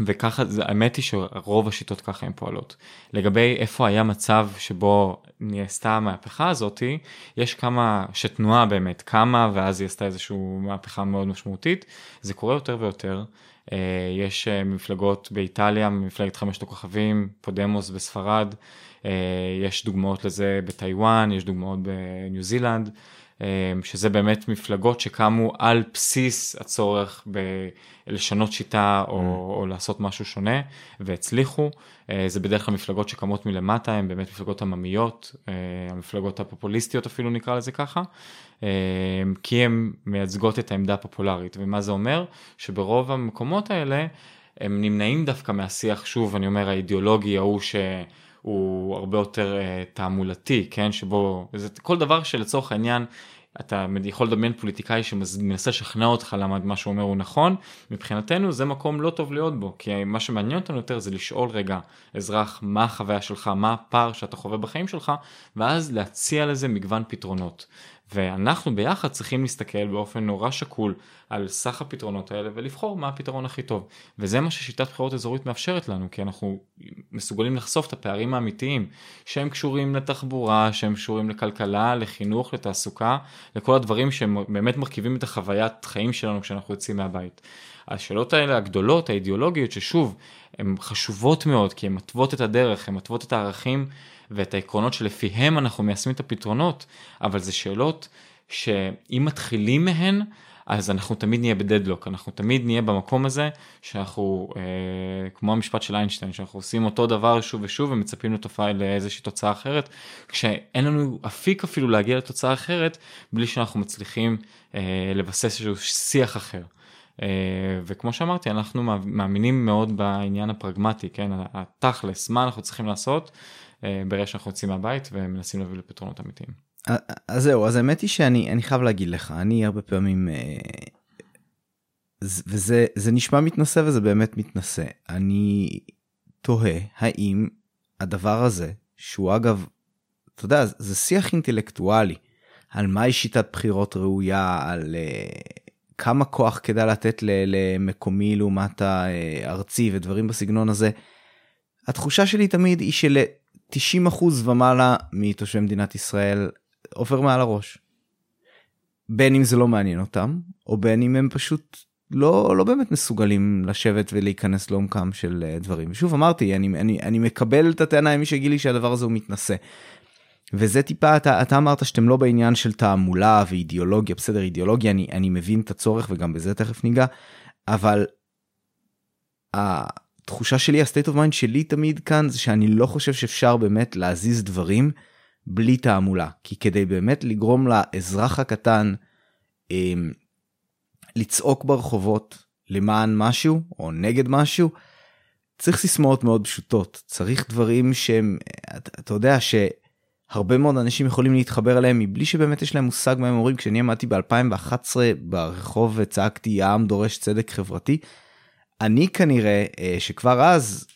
וככה, האמת היא שרוב השיטות ככה הן פועלות. לגבי איפה היה מצב שבו נעשתה המהפכה הזאתי, יש כמה, שתנועה באמת קמה ואז היא עשתה איזושהי מהפכה מאוד משמעותית, זה קורה יותר ויותר. אה, יש אה, מפלגות באיטליה, מפלגת חמשת הכוכבים, פודמוס בספרד, אה, יש דוגמאות לזה בטיוואן, יש דוגמאות בניו זילנד. שזה באמת מפלגות שקמו על בסיס הצורך בלשנות שיטה או, mm. או לעשות משהו שונה והצליחו. זה בדרך כלל מפלגות שקמות מלמטה, הן באמת מפלגות עממיות, המפלגות הפופוליסטיות אפילו נקרא לזה ככה, כי הן מייצגות את העמדה הפופולרית. ומה זה אומר? שברוב המקומות האלה הם נמנעים דווקא מהשיח, שוב, אני אומר, האידיאולוגי ההוא ש... הוא הרבה יותר uh, תעמולתי, כן? שבו, זה כל דבר שלצורך העניין, אתה יכול לדמיין פוליטיקאי שמנסה לשכנע אותך למה מה שהוא אומר הוא נכון, מבחינתנו זה מקום לא טוב להיות בו, כי מה שמעניין אותנו יותר זה לשאול רגע, אזרח, מה החוויה שלך, מה הפער שאתה חווה בחיים שלך, ואז להציע לזה מגוון פתרונות. ואנחנו ביחד צריכים להסתכל באופן נורא שקול על סך הפתרונות האלה ולבחור מה הפתרון הכי טוב. וזה מה ששיטת בחירות אזורית מאפשרת לנו, כי אנחנו מסוגלים לחשוף את הפערים האמיתיים, שהם קשורים לתחבורה, שהם קשורים לכלכלה, לחינוך, לתעסוקה, לכל הדברים שהם באמת מרכיבים את החוויית חיים שלנו כשאנחנו יוצאים מהבית. השאלות האלה הגדולות, האידיאולוגיות, ששוב, הן חשובות מאוד, כי הן מתוות את הדרך, הן מתוות את הערכים. ואת העקרונות שלפיהם אנחנו מיישמים את הפתרונות, אבל זה שאלות שאם מתחילים מהן, אז אנחנו תמיד נהיה בדדלוק, אנחנו תמיד נהיה במקום הזה שאנחנו, אה, כמו המשפט של איינשטיין, שאנחנו עושים אותו דבר שוב ושוב ומצפים לתופעה לאיזושהי תוצאה אחרת, כשאין לנו אפיק אפילו להגיע לתוצאה אחרת, בלי שאנחנו מצליחים אה, לבסס איזשהו שיח אחר. אה, וכמו שאמרתי, אנחנו מאמינים מאוד בעניין הפרגמטי, כן, התכלס, מה אנחנו צריכים לעשות. אה, ברגע שאנחנו יוצאים מהבית ומנסים להביא לפתרונות אמיתיים. אז זהו, אז האמת היא שאני חייב להגיד לך, אני הרבה פעמים, אה, וזה זה נשמע מתנשא וזה באמת מתנשא, אני תוהה האם הדבר הזה, שהוא אגב, אתה יודע, זה שיח אינטלקטואלי, על מהי שיטת בחירות ראויה, על uh, כמה כוח כדאי לתת למקומי לעומת הארצי ודברים בסגנון הזה. התחושה שלי תמיד היא של 90% ומעלה מתושבי מדינת ישראל עובר מעל הראש. בין אם זה לא מעניין אותם, או בין אם הם פשוט לא, לא באמת מסוגלים לשבת ולהיכנס לעומקם של אה, דברים. שוב אמרתי, אני, אני, אני מקבל את הטענה עם מי שיגיד לי שהדבר הזה הוא מתנשא. וזה טיפה, אתה, אתה אמרת שאתם לא בעניין של תעמולה ואידיאולוגיה, בסדר, אידיאולוגיה, אני, אני מבין את הצורך וגם בזה תכף ניגע, אבל התחושה שלי, ה-state of mind שלי תמיד כאן, זה שאני לא חושב שאפשר באמת להזיז דברים בלי תעמולה. כי כדי באמת לגרום לאזרח הקטן אה, לצעוק ברחובות למען משהו או נגד משהו, צריך סיסמאות מאוד פשוטות. צריך דברים שהם, אתה, אתה יודע שהרבה מאוד אנשים יכולים להתחבר אליהם מבלי שבאמת יש להם מושג מה הם אומרים. כשאני עמדתי ב-2011 ברחוב וצעקתי העם דורש צדק חברתי, אני כנראה אה, שכבר אז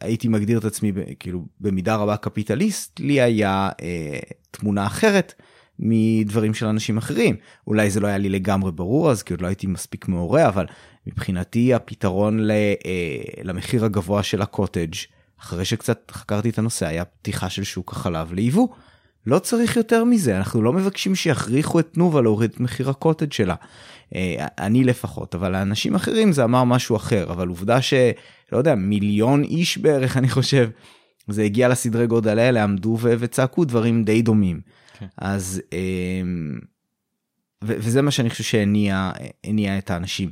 הייתי מגדיר את עצמי כאילו במידה רבה קפיטליסט לי היה אה, תמונה אחרת מדברים של אנשים אחרים אולי זה לא היה לי לגמרי ברור אז כי עוד לא הייתי מספיק מעורה אבל מבחינתי הפתרון ל, אה, למחיר הגבוה של הקוטג' אחרי שקצת חקרתי את הנושא היה פתיחה של שוק החלב ליבוא. לא צריך יותר מזה אנחנו לא מבקשים שיכריחו את תנובה להוריד את מחיר הקוטג' שלה. אה, אני לפחות, אבל לאנשים אחרים זה אמר משהו אחר, אבל עובדה שלא יודע, מיליון איש בערך אני חושב, זה הגיע לסדרי גודל האלה, עמדו ו- וצעקו דברים די דומים. כן. אז, אמ, ו- וזה מה שאני חושב שהניע את האנשים.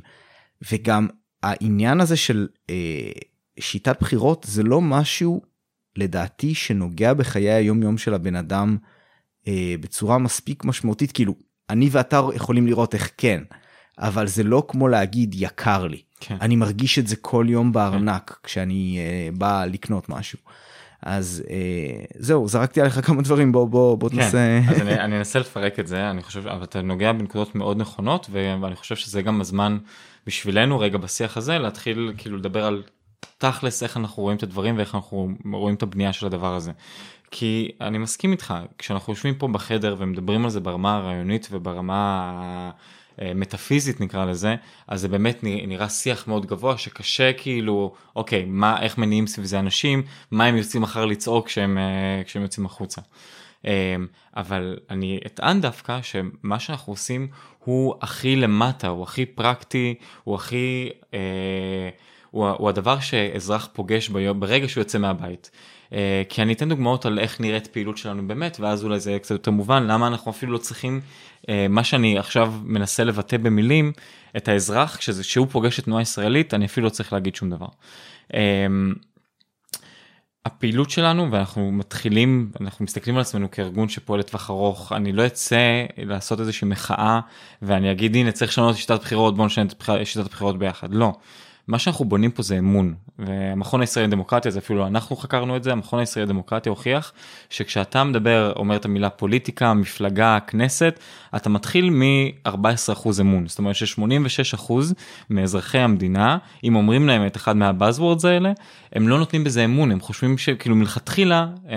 וגם העניין הזה של אה, שיטת בחירות זה לא משהו לדעתי שנוגע בחיי היום יום של הבן אדם אה, בצורה מספיק משמעותית כאילו אני ואתה יכולים לראות איך כן אבל זה לא כמו להגיד יקר לי. כן. אני מרגיש את זה כל יום בארנק כן. כשאני uh, בא לקנות משהו. אז uh, זהו זרקתי עליך כמה דברים בוא בוא בוא כן. תנסה. אז אני, אני אנסה לפרק את זה אני חושב אבל אתה נוגע בנקודות מאוד נכונות ואני חושב שזה גם הזמן בשבילנו רגע בשיח הזה להתחיל כאילו לדבר על תכלס איך אנחנו רואים את הדברים ואיך אנחנו רואים את הבנייה של הדבר הזה. כי אני מסכים איתך כשאנחנו יושבים פה בחדר ומדברים על זה ברמה הרעיונית וברמה אה, מטאפיזית נקרא לזה, אז זה באמת נראה שיח מאוד גבוה שקשה כאילו, אוקיי, מה, איך מניעים סביב זה אנשים, מה הם יוצאים מחר לצעוק כשהם, אה, כשהם יוצאים החוצה. אה, אבל אני אטען דווקא שמה שאנחנו עושים הוא הכי למטה, הוא הכי פרקטי, הוא הכי... הוא, הוא הדבר שאזרח פוגש ביום, ברגע שהוא יוצא מהבית. אה, כי אני אתן דוגמאות על איך נראית פעילות שלנו באמת, ואז אולי זה יהיה קצת יותר מובן, למה אנחנו אפילו לא צריכים, אה, מה שאני עכשיו מנסה לבטא במילים, את האזרח, כשזה, כשהוא פוגש את תנועה ישראלית, אני אפילו לא צריך להגיד שום דבר. אה, הפעילות שלנו ואנחנו מתחילים אנחנו מסתכלים על עצמנו כארגון שפועל לטווח ארוך אני לא אצא לעשות איזושהי מחאה ואני אגיד הנה צריך לשנות את שיטת בחירות בוא נשנה את שיטת הבחירות ביחד לא. מה שאנחנו בונים פה זה אמון והמכון הישראלי לדמוקרטיה זה אפילו אנחנו חקרנו את זה המכון הישראלי לדמוקרטיה הוכיח שכשאתה מדבר אומר את המילה פוליטיקה מפלגה כנסת אתה מתחיל מ-14% אמון זאת אומרת ש-86% מאזרחי המדינה אם אומרים להם את אחד מהבאזוורדס האלה הם לא נותנים בזה אמון הם חושבים שכאילו מלכתחילה אה,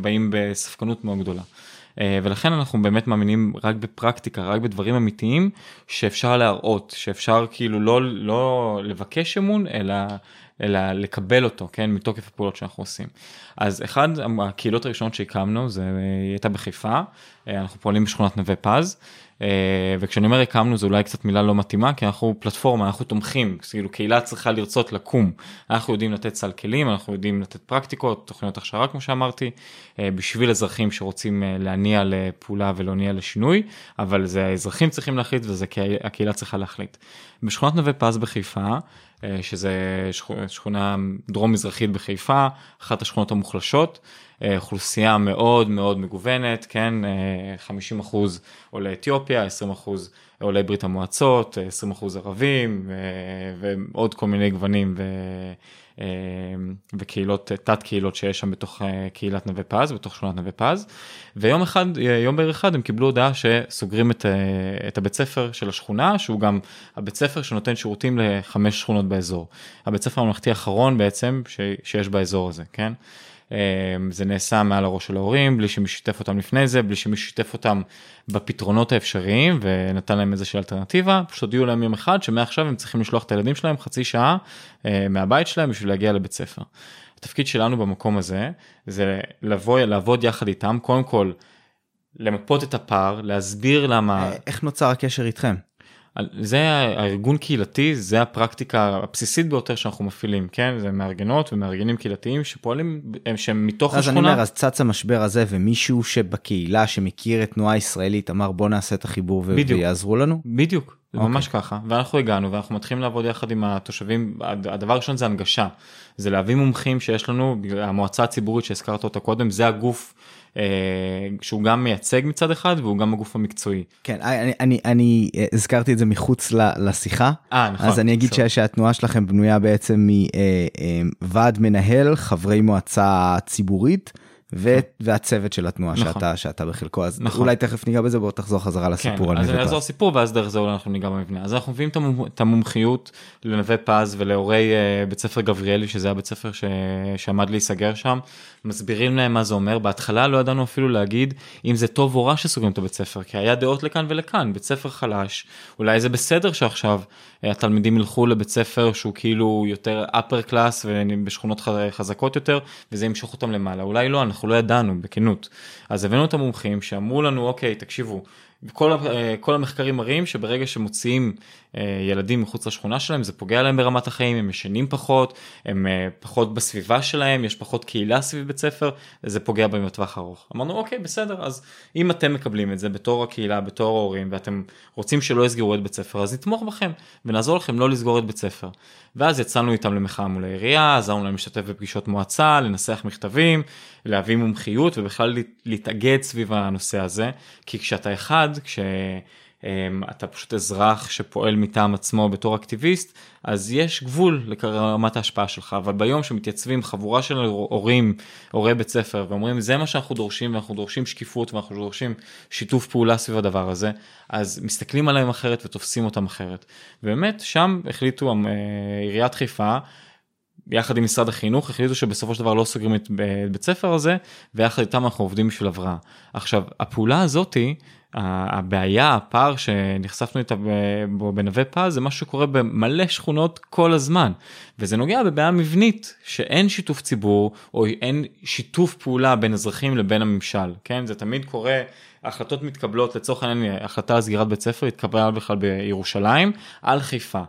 באים בספקנות מאוד גדולה. אה, ולכן אנחנו באמת מאמינים רק בפרקטיקה, רק בדברים אמיתיים שאפשר להראות, שאפשר כאילו לא, לא לבקש אמון, אלא, אלא לקבל אותו, כן, מתוקף הפעולות שאנחנו עושים. אז אחד הקהילות הראשונות שהקמנו, זה הייתה בחיפה, אה, אנחנו פועלים בשכונת נווה פז. אה, וכשאני אומר הקמנו זה אולי קצת מילה לא מתאימה כי אנחנו פלטפורמה אנחנו תומכים כאילו קהילה צריכה לרצות לקום אנחנו יודעים לתת סל כלים אנחנו יודעים לתת פרקטיקות תוכניות הכשרה כמו שאמרתי אה, בשביל אזרחים שרוצים אה, להניע לפעולה ולהניע לשינוי אבל זה האזרחים צריכים להחליט וזה הקהילה צריכה להחליט. בשכונת נווה פז בחיפה שזה שכונה דרום מזרחית בחיפה אחת השכונות המוחלשות. אה, אוכלוסייה מאוד מאוד מגוונת, כן, 50 אה, אחוז עולי אתיופיה, 20 אחוז עולי ברית המועצות, 20 אחוז ערבים ועוד כל מיני גוונים. אה, וקהילות, תת קהילות שיש שם בתוך קהילת נווה פז, בתוך שכונת נווה פז. ויום אחד, יום בערך אחד הם קיבלו הודעה שסוגרים את, את הבית ספר של השכונה, שהוא גם הבית ספר שנותן שירותים לחמש שכונות באזור. הבית ספר הממלכתי האחרון בעצם ש, שיש באזור הזה, כן? אמ, זה נעשה מעל הראש של ההורים, בלי שמי שיתף אותם לפני זה, בלי שמי שיתף אותם בפתרונות האפשריים ונתן להם איזושהי אלטרנטיבה, פשוט הודיעו להם יום אחד שמעכשיו הם צריכים לשלוח את הילדים שלהם חצי שעה אה, מהבית שלהם בשביל להגיע לבית ספר. התפקיד שלנו במקום הזה זה לבוא, לעבוד יחד איתם, קודם כל למפות את הפער, להסביר למה... אה, איך נוצר הקשר איתכם? זה הארגון קהילתי זה הפרקטיקה הבסיסית ביותר שאנחנו מפעילים כן זה מארגנות ומארגנים קהילתיים שפועלים שהם מתוך אז השכונה. אז אני אומר אז צץ המשבר הזה ומישהו שבקהילה שמכיר את תנועה ישראלית אמר בוא נעשה את החיבור ו- בדיוק, ויעזרו לנו בדיוק זה okay. ממש אוקיי. ככה ואנחנו הגענו ואנחנו מתחילים לעבוד יחד עם התושבים הדבר הראשון זה הנגשה זה להביא מומחים שיש לנו המועצה הציבורית שהזכרת אותה קודם זה הגוף. אה, שהוא גם מייצג מצד אחד והוא גם הגוף המקצועי. כן אני אני אני אה, הזכרתי את זה מחוץ לשיחה 아, נכון, אז אני אגיד שהתנועה שלכם בנויה בעצם מוועד אה, מנהל חברי מועצה ציבורית. ו- והצוות של התנועה נכון. שאתה שאתה בחלקו אז נכון. אולי תכף ניגע בזה בוא תחזור חזרה כן, לסיפור כן, על נווה פז. אז אני סיפור ואז דרך זה אולי אנחנו ניגע במבנה אז אנחנו מביאים את המומחיות לנווה פז ולהורי uh, בית ספר גבריאלי שזה הבית ספר ש... שעמד להיסגר שם מסבירים להם מה זה אומר. בהתחלה לא ידענו אפילו להגיד אם זה טוב או רע שסוגרים את הבית ספר כי היה דעות לכאן ולכאן בית ספר חלש. אולי זה בסדר שעכשיו uh, התלמידים ילכו לבית ספר שהוא כאילו יותר upper class ובשכונות חזקות יותר וזה ימשוך אותם למעלה. אולי לא אנחנו לא ידענו בכנות. אז הבאנו את המומחים שאמרו לנו אוקיי תקשיבו כל, אה, כל המחקרים מראים שברגע שמוציאים אה, ילדים מחוץ לשכונה שלהם זה פוגע להם ברמת החיים הם ישנים פחות הם אה, פחות בסביבה שלהם יש פחות קהילה סביב בית ספר זה פוגע בהם בטווח ארוך. אמרנו אוקיי בסדר אז אם אתם מקבלים את זה בתור הקהילה בתור ההורים ואתם רוצים שלא יסגרו את בית ספר אז נתמוך בכם ונעזור לכם לא לסגור את בית ספר. ואז יצאנו איתם למחאה מול העירייה עזרנו להם להשתתף בפגישות מועצה לנסח מכתבים להביא מומחיות ובכלל להתאגד סביב הנושא הזה כי כשאתה אחד כש... אמ, אתה פשוט אזרח שפועל מטעם עצמו בתור אקטיביסט, אז יש גבול לרמת ההשפעה שלך, אבל ביום שמתייצבים חבורה של הורים, הורי בית ספר, ואומרים זה מה שאנחנו דורשים, ואנחנו דורשים שקיפות, ואנחנו דורשים שיתוף פעולה סביב הדבר הזה, אז מסתכלים עליהם אחרת ותופסים אותם אחרת. ובאמת, שם החליטו אמ, אה, עיריית חיפה, יחד עם משרד החינוך החליטו שבסופו של דבר לא סוגרים את בית ספר הזה ויחד איתם אנחנו עובדים בשביל הבראה. עכשיו הפעולה הזאתי הבעיה, הפער שנחשפנו איתה בנווה פז זה משהו שקורה במלא שכונות כל הזמן וזה נוגע בבעיה מבנית שאין שיתוף ציבור או אין שיתוף פעולה בין אזרחים לבין הממשל, כן? זה תמיד קורה, החלטות מתקבלות לצורך העניין החלטה על סגירת בית ספר התקבלה בכלל בירושלים על חיפה.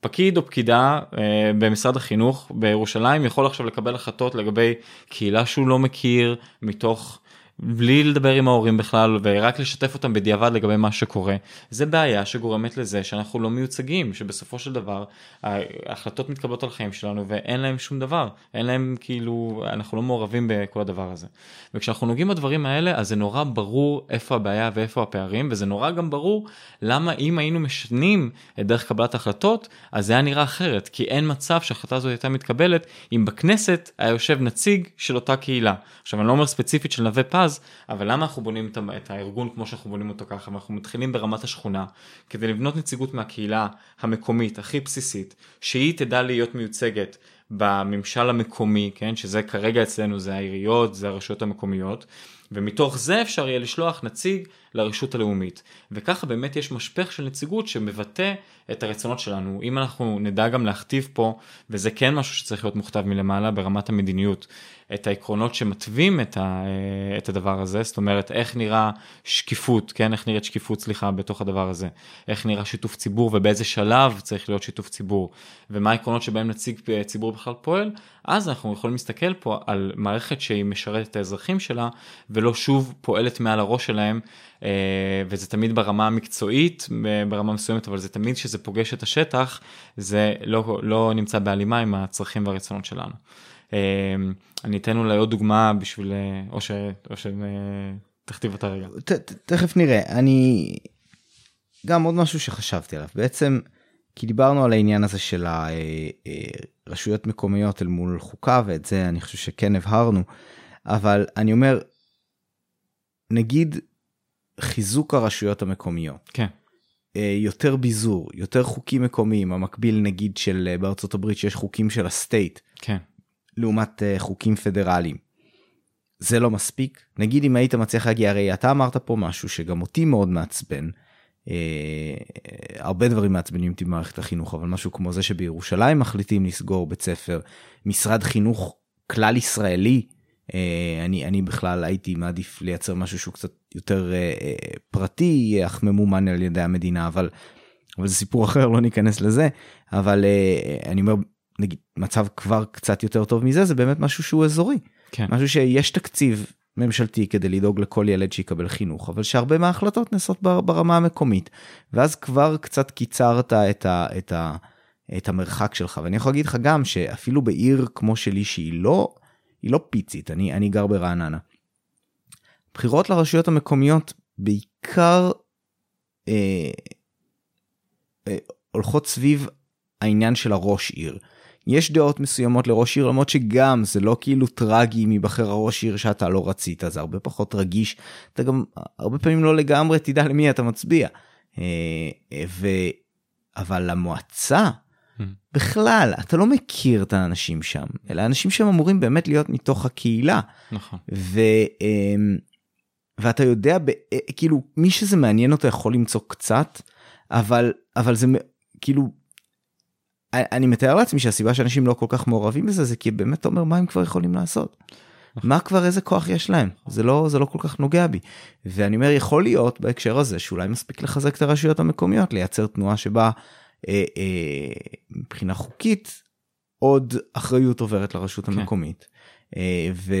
פקיד או פקידה אה, במשרד החינוך בירושלים יכול עכשיו לקבל החלטות לגבי קהילה שהוא לא מכיר מתוך בלי לדבר עם ההורים בכלל ורק לשתף אותם בדיעבד לגבי מה שקורה זה בעיה שגורמת לזה שאנחנו לא מיוצגים שבסופו של דבר ההחלטות מתקבלות על חיים שלנו ואין להם שום דבר. אין להם כאילו אנחנו לא מעורבים בכל הדבר הזה. וכשאנחנו נוגעים בדברים האלה אז זה נורא ברור איפה הבעיה ואיפה הפערים וזה נורא גם ברור למה אם היינו משנים את דרך קבלת החלטות אז זה היה נראה אחרת. כי אין מצב שההחלטה הזאת הייתה מתקבלת אם בכנסת היה יושב נציג של אותה קהילה. עכשיו אני לא אומר ספציפית של נווה פז אז, אבל למה אנחנו בונים את הארגון כמו שאנחנו בונים אותו ככה, ואנחנו מתחילים ברמת השכונה, כדי לבנות נציגות מהקהילה המקומית הכי בסיסית, שהיא תדע להיות מיוצגת בממשל המקומי, כן, שזה כרגע אצלנו זה העיריות, זה הרשויות המקומיות, ומתוך זה אפשר יהיה לשלוח נציג לרשות הלאומית. וככה באמת יש משפך של נציגות שמבטא את הרצונות שלנו. אם אנחנו נדע גם להכתיב פה, וזה כן משהו שצריך להיות מוכתב מלמעלה ברמת המדיניות, את העקרונות שמתווים את, ה, את הדבר הזה, זאת אומרת איך נראה שקיפות, כן, איך נראית שקיפות, סליחה, בתוך הדבר הזה, איך נראה שיתוף ציבור ובאיזה שלב צריך להיות שיתוף ציבור, ומה העקרונות שבהם נציג ציבור בכלל פועל, אז אנחנו יכולים להסתכל פה על מערכת שהיא משרתת את האזרחים שלה, ולא שוב פועלת מעל הראש שלהם, אה, וזה תמיד ברמה המקצועית, ברמה מסוימת, אבל זה תמיד כשזה פוגש את השטח, זה לא, לא נמצא בהלימה עם הצרכים והרצונות שלנו. אמ, אני אתן אולי עוד דוגמה בשביל, אה, או ש... או ש... אה, תכתיב אותה רגע. ת, ת, תכף נראה, אני... גם עוד משהו שחשבתי עליו, בעצם, כי דיברנו על העניין הזה של הרשויות אה, מקומיות אל מול חוקה, ואת זה אני חושב שכן הבהרנו, אבל אני אומר, נגיד חיזוק הרשויות המקומיות. כן. יותר ביזור, יותר חוקים מקומיים, המקביל נגיד של בארצות הברית שיש חוקים של הסטייט. כן. לעומת uh, חוקים פדרליים. זה לא מספיק? נגיד אם היית מצליח להגיע, הרי אתה אמרת פה משהו שגם אותי מאוד מעצבן. Uh, הרבה דברים מעצבנים אותי במערכת החינוך, אבל משהו כמו זה שבירושלים מחליטים לסגור בית ספר, משרד חינוך כלל ישראלי, אני, אני בכלל הייתי מעדיף לייצר משהו שהוא קצת יותר uh, uh, פרטי, אך ממומן על ידי המדינה, אבל, אבל זה סיפור *laughs* אחר, לא ניכנס לזה, אבל אני אומר, נגיד מצב כבר קצת יותר טוב מזה זה באמת משהו שהוא אזורי. כן. משהו שיש תקציב ממשלתי כדי לדאוג לכל ילד שיקבל חינוך אבל שהרבה מההחלטות נעשות ברמה המקומית ואז כבר קצת קיצרת את, ה, את, ה, את המרחק שלך ואני יכול להגיד לך גם שאפילו בעיר כמו שלי שהיא לא היא לא פיצית אני אני גר ברעננה. בחירות לרשויות המקומיות בעיקר אה, אה, הולכות סביב העניין של הראש עיר. יש דעות מסוימות לראש עיר למרות שגם זה לא כאילו טרגי אם ייבחר הראש עיר שאתה לא רצית זה הרבה פחות רגיש אתה גם הרבה פעמים לא לגמרי תדע למי אתה מצביע. אה, ו... אבל למועצה. בכלל אתה לא מכיר את האנשים שם אלא אנשים שם אמורים באמת להיות מתוך הקהילה. נכון. ו... אמ, ואתה יודע אה, כאילו מי שזה מעניין אותו יכול למצוא קצת אבל אבל זה כאילו אני מתאר לעצמי שהסיבה שאנשים לא כל כך מעורבים בזה זה כי באמת אומר מה הם כבר יכולים לעשות. מה כבר איזה כוח יש להם זה לא זה לא כל כך נוגע בי ואני אומר יכול להיות בהקשר הזה שאולי מספיק לחזק את הרשויות המקומיות לייצר תנועה שבה אה, אה, מבחינה חוקית עוד אחריות עוברת לרשות כן. המקומית. אה, ו...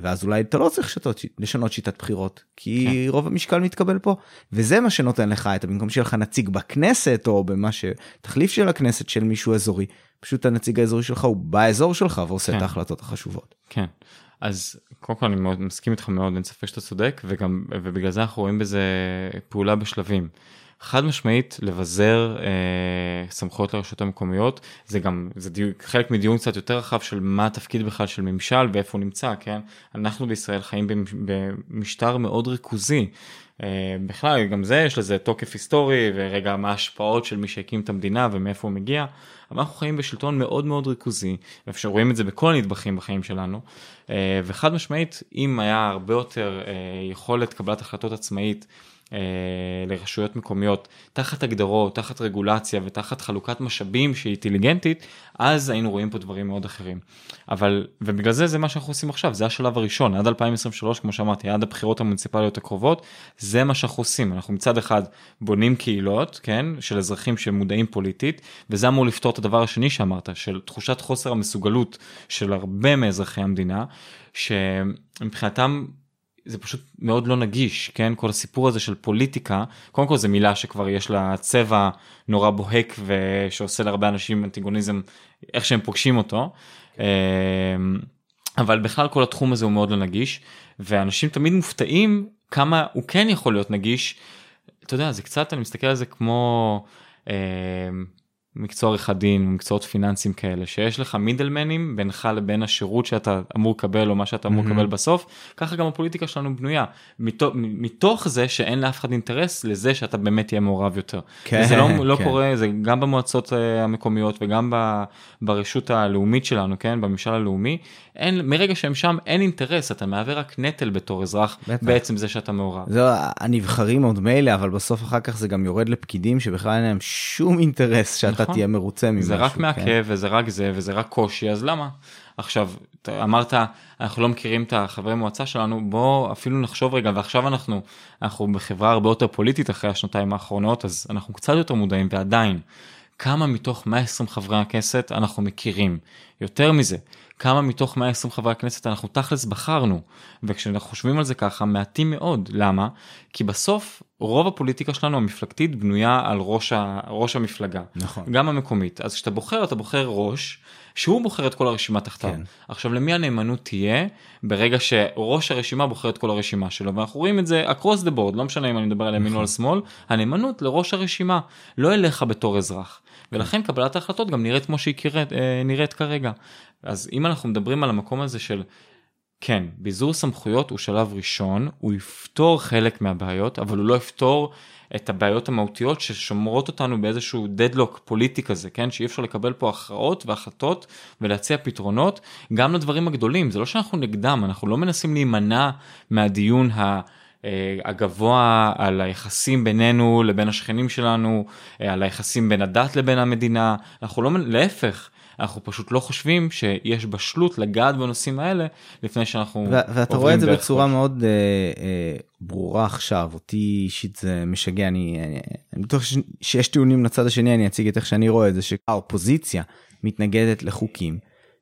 ואז אולי אתה לא צריך שתות, לשנות שיטת בחירות כי כן. רוב המשקל מתקבל פה וזה מה שנותן לך את במקום שיהיה לך נציג בכנסת או במה שתחליף של הכנסת של מישהו אזורי פשוט הנציג האזורי שלך הוא באזור שלך ועושה כן. את ההחלטות החשובות. כן אז קודם כל אני מאוד מסכים איתך מאוד אין ספק שאתה צודק וגם ובגלל זה אנחנו רואים בזה פעולה בשלבים. חד משמעית לבזר אה, סמכויות לרשויות המקומיות. זה גם זה דיוק, חלק מדיון קצת יותר רחב של מה התפקיד בכלל של ממשל ואיפה הוא נמצא כן? אנחנו בישראל חיים במשטר מאוד ריכוזי. אה, בכלל גם זה יש לזה תוקף היסטורי ורגע מה ההשפעות של מי שהקים את המדינה ומאיפה הוא מגיע. אבל אנחנו חיים בשלטון מאוד מאוד ריכוזי ואפשר רואים את זה בכל הנדבכים בחיים שלנו. אה, וחד משמעית אם היה הרבה יותר אה, יכולת קבלת החלטות עצמאית לרשויות מקומיות תחת הגדרות, תחת רגולציה ותחת חלוקת משאבים שהיא אינטליגנטית, אז היינו רואים פה דברים מאוד אחרים. אבל, ובגלל זה זה מה שאנחנו עושים עכשיו, זה השלב הראשון, עד 2023, כמו שאמרתי, עד הבחירות המוניציפליות הקרובות, זה מה שאנחנו עושים. אנחנו מצד אחד בונים קהילות, כן, של אזרחים שמודעים פוליטית, וזה אמור לפתור את הדבר השני שאמרת, של תחושת חוסר המסוגלות של הרבה מאזרחי המדינה, שמבחינתם זה פשוט מאוד לא נגיש, כן? כל הסיפור הזה של פוליטיקה, קודם כל זו מילה שכבר יש לה צבע נורא בוהק ושעושה להרבה אנשים אנטיגוניזם, איך שהם פוגשים אותו. כן. אבל בכלל כל התחום הזה הוא מאוד לא נגיש, ואנשים תמיד מופתעים כמה הוא כן יכול להיות נגיש. אתה יודע, זה קצת, אני מסתכל על זה כמו... מקצוע עריכת דין, מקצועות פיננסים כאלה, שיש לך מידלמנים בינך לבין השירות שאתה אמור לקבל או מה שאתה אמור לקבל mm-hmm. בסוף, ככה גם הפוליטיקה שלנו בנויה, מתוך, מתוך זה שאין לאף אחד אינטרס לזה שאתה באמת תהיה מעורב יותר. כן, זה לא, לא כן. קורה, זה גם במועצות אה, המקומיות וגם ב, ברשות הלאומית שלנו, כן, בממשל הלאומי, אין, מרגע שהם שם אין אינטרס, אתה מהווה רק נטל בתור אזרח, בטח. בעצם זה שאתה מעורב. זה הנבחרים עוד מילא, אבל בסוף אחר כך זה גם יורד לפקידים שבכלל אין להם שום אינטרס שאתה נכון. תהיה מרוצה ממשהו. זה רק כן? מעכב וזה רק זה וזה רק קושי, אז למה? עכשיו, אמרת, אנחנו לא מכירים את החברי מועצה שלנו, בוא אפילו נחשוב רגע, ועכשיו אנחנו, אנחנו בחברה הרבה יותר פוליטית אחרי השנתיים האחרונות, אז אנחנו קצת יותר מודעים, ועדיין, כמה מתוך 120 חברי הכנסת אנחנו מכירים? יותר מזה, כמה מתוך 120 חברי הכנסת אנחנו תכלס בחרנו, וכשאנחנו חושבים על זה ככה, מעטים מאוד. למה? כי בסוף רוב הפוליטיקה שלנו המפלגתית בנויה על ראש, ה, ראש המפלגה. נכון. גם המקומית. אז כשאתה בוחר, אתה בוחר ראש, שהוא בוחר את כל הרשימה תחתיו. כן. עכשיו, למי הנאמנות תהיה ברגע שראש הרשימה בוחר את כל הרשימה שלו, ואנחנו רואים את זה across the board, לא משנה אם אני מדבר על ימין או על נכון. שמאל, הנאמנות לראש הרשימה, לא אליך בתור אזרח. ולכן קבלת ההחלטות גם נראית כמו שהיא קראת, אה, נראית כרגע. אז אם אנחנו מדברים על המקום הזה של כן, ביזור סמכויות הוא שלב ראשון, הוא יפתור חלק מהבעיות, אבל הוא לא יפתור את הבעיות המהותיות ששומרות אותנו באיזשהו דדלוק פוליטי כזה, כן? שאי אפשר לקבל פה הכרעות והחלטות ולהציע פתרונות גם לדברים הגדולים. זה לא שאנחנו נגדם, אנחנו לא מנסים להימנע מהדיון ה... אה, הגבוה על היחסים בינינו לבין השכנים שלנו, אה, על היחסים בין הדת לבין המדינה, אנחנו לא, להפך, אנחנו פשוט לא חושבים שיש בשלות לגעת בנושאים האלה לפני שאנחנו עוברים דרך ואתה רואה את זה בצורה חוש. מאוד אה, אה, ברורה עכשיו, אותי אישית זה משגע, אני, אני, אני בטוח שיש טיעונים לצד השני, אני אציג את איך שאני רואה את זה, שהאופוזיציה מתנגדת לחוקים.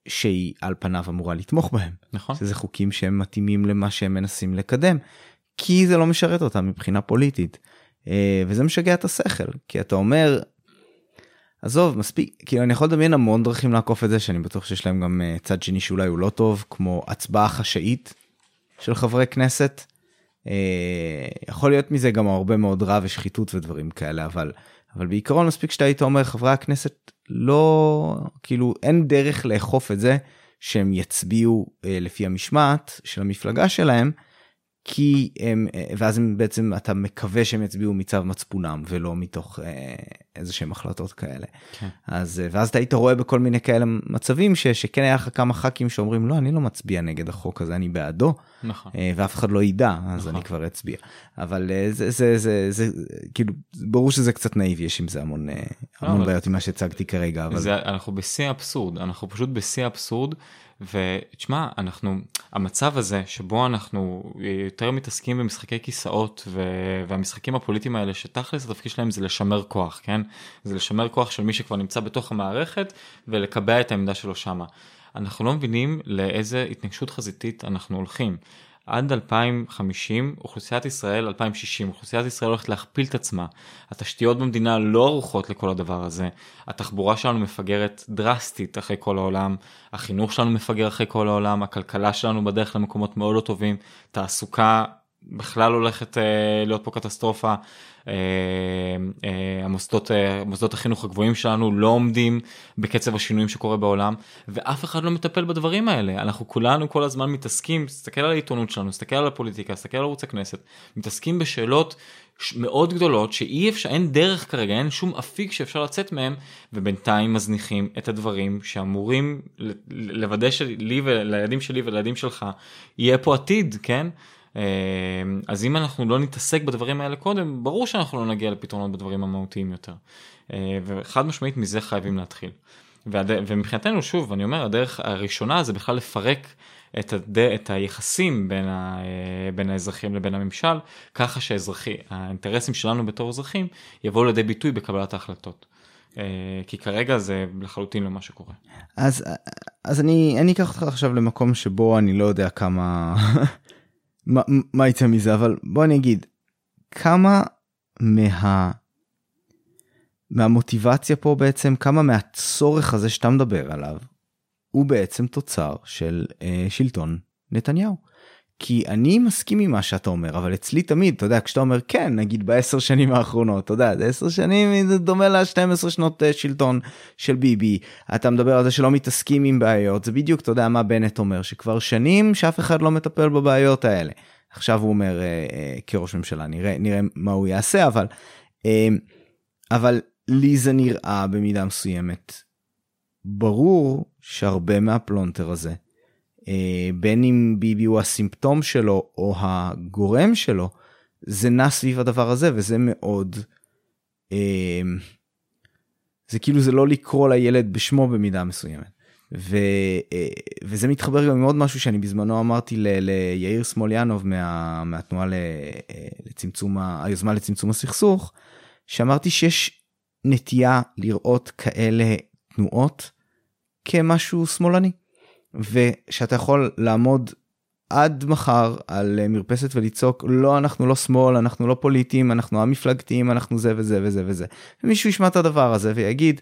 שהיא על פניו אמורה לתמוך בהם. נכון. שזה חוקים שהם מתאימים למה שהם מנסים לקדם. כי זה לא משרת אותם מבחינה פוליטית. אה, וזה משגע את השכל, כי אתה אומר, עזוב, מספיק, כאילו אני יכול לדמיין המון דרכים לעקוף את זה, שאני בטוח שיש להם גם אה, צד שני שאולי הוא לא טוב, כמו הצבעה חשאית של חברי כנסת. אה, יכול להיות מזה גם הרבה מאוד רע ושחיתות ודברים כאלה, אבל, אבל בעיקרון מספיק שאתה היית אומר חברי הכנסת לא, כאילו אין דרך לאכוף את זה שהם יצביעו לפי המשמעת של המפלגה שלהם. כי הם, ואז הם בעצם, אתה מקווה שהם יצביעו מצו מצפונם ולא מתוך אה, איזה שהם החלטות כאלה. כן. אז, אה, ואז אתה היית רואה בכל מיני כאלה מצבים ש, שכן היה לך כמה ח"כים שאומרים, לא, אני לא מצביע נגד החוק הזה, אני בעדו. נכון. אה, ואף אחד לא ידע, אז נכון. אני כבר אצביע. אבל זה, זה, זה, זה, זה, כאילו, ברור שזה קצת נאיבי, יש עם זה המון, המון אבל... בעיות עם מה שהצגתי כרגע. אבל... זה, אנחנו בשיא האבסורד, אנחנו פשוט בשיא האבסורד. ותשמע, אנחנו, המצב הזה שבו אנחנו יותר מתעסקים במשחקי כיסאות ו, והמשחקים הפוליטיים האלה שתכלס התפקיד שלהם זה לשמר כוח, כן? זה לשמר כוח של מי שכבר נמצא בתוך המערכת ולקבע את העמדה שלו שמה. אנחנו לא מבינים לאיזה התנגשות חזיתית אנחנו הולכים. עד 2050 אוכלוסיית ישראל 2060 אוכלוסיית ישראל הולכת להכפיל את עצמה. התשתיות במדינה לא ערוכות לכל הדבר הזה. התחבורה שלנו מפגרת דרסטית אחרי כל העולם. החינוך שלנו מפגר אחרי כל העולם. הכלכלה שלנו בדרך למקומות מאוד לא טובים. תעסוקה בכלל הולכת אה, להיות פה קטסטרופה. אה, אה, המוסדות, מוסדות החינוך הגבוהים שלנו לא עומדים בקצב השינויים שקורה בעולם ואף אחד לא מטפל בדברים האלה אנחנו כולנו כל הזמן מתעסקים תסתכל על העיתונות שלנו תסתכל על הפוליטיקה תסתכל על ערוץ הכנסת מתעסקים בשאלות מאוד גדולות שאי אפשר אין דרך כרגע אין שום אפיק שאפשר לצאת מהם ובינתיים מזניחים את הדברים שאמורים לוודא שלי ולילדים שלי ולילדים שלך יהיה פה עתיד כן. אז אם אנחנו לא נתעסק בדברים האלה קודם, ברור שאנחנו לא נגיע לפתרונות בדברים המהותיים יותר. וחד משמעית מזה חייבים להתחיל. והד... ומבחינתנו, שוב, אני אומר, הדרך הראשונה זה בכלל לפרק את, הד... את היחסים בין, ה... בין האזרחים לבין הממשל, ככה שהאינטרסים שלנו בתור אזרחים יבואו לידי ביטוי בקבלת ההחלטות. כי כרגע זה לחלוטין לא מה שקורה. אז, אז אני, אני אקח אותך עכשיו למקום שבו אני לא יודע כמה, מה, מה יצא מזה, אבל בוא אני אגיד, כמה מה... מהמוטיבציה פה בעצם, כמה מהצורך הזה שאתה מדבר עליו, הוא בעצם תוצר של אה, שלטון נתניהו. כי אני מסכים עם מה שאתה אומר, אבל אצלי תמיד, אתה יודע, כשאתה אומר כן, נגיד בעשר שנים האחרונות, אתה יודע, זה עשר שנים זה דומה ל-12 שנות אה, שלטון של ביבי, אתה מדבר על זה שלא מתעסקים עם בעיות, זה בדיוק, אתה יודע, מה בנט אומר, שכבר שנים שאף אחד לא מטפל בבעיות האלה. עכשיו הוא אומר אה, אה, כראש ממשלה, נראה, נראה מה הוא יעשה, אבל, אה, אבל לי זה נראה במידה מסוימת. ברור שהרבה מהפלונטר הזה, בין אם ביבי הוא הסימפטום שלו או הגורם שלו, זה נע סביב הדבר הזה וזה מאוד, אה, זה כאילו זה לא לקרוא לילד בשמו במידה מסוימת. ו, אה, וזה מתחבר גם עם עוד משהו שאני בזמנו אמרתי ל, ליאיר סמוליאנוב מה, מהתנועה לצמצום, היוזמה לצמצום הסכסוך, שאמרתי שיש נטייה לראות כאלה תנועות כמשהו שמאלני. ושאתה יכול לעמוד עד מחר על מרפסת ולצעוק לא אנחנו לא שמאל אנחנו לא פוליטיים אנחנו המפלגתיים אנחנו זה וזה וזה וזה. ומישהו ישמע את הדבר הזה ויגיד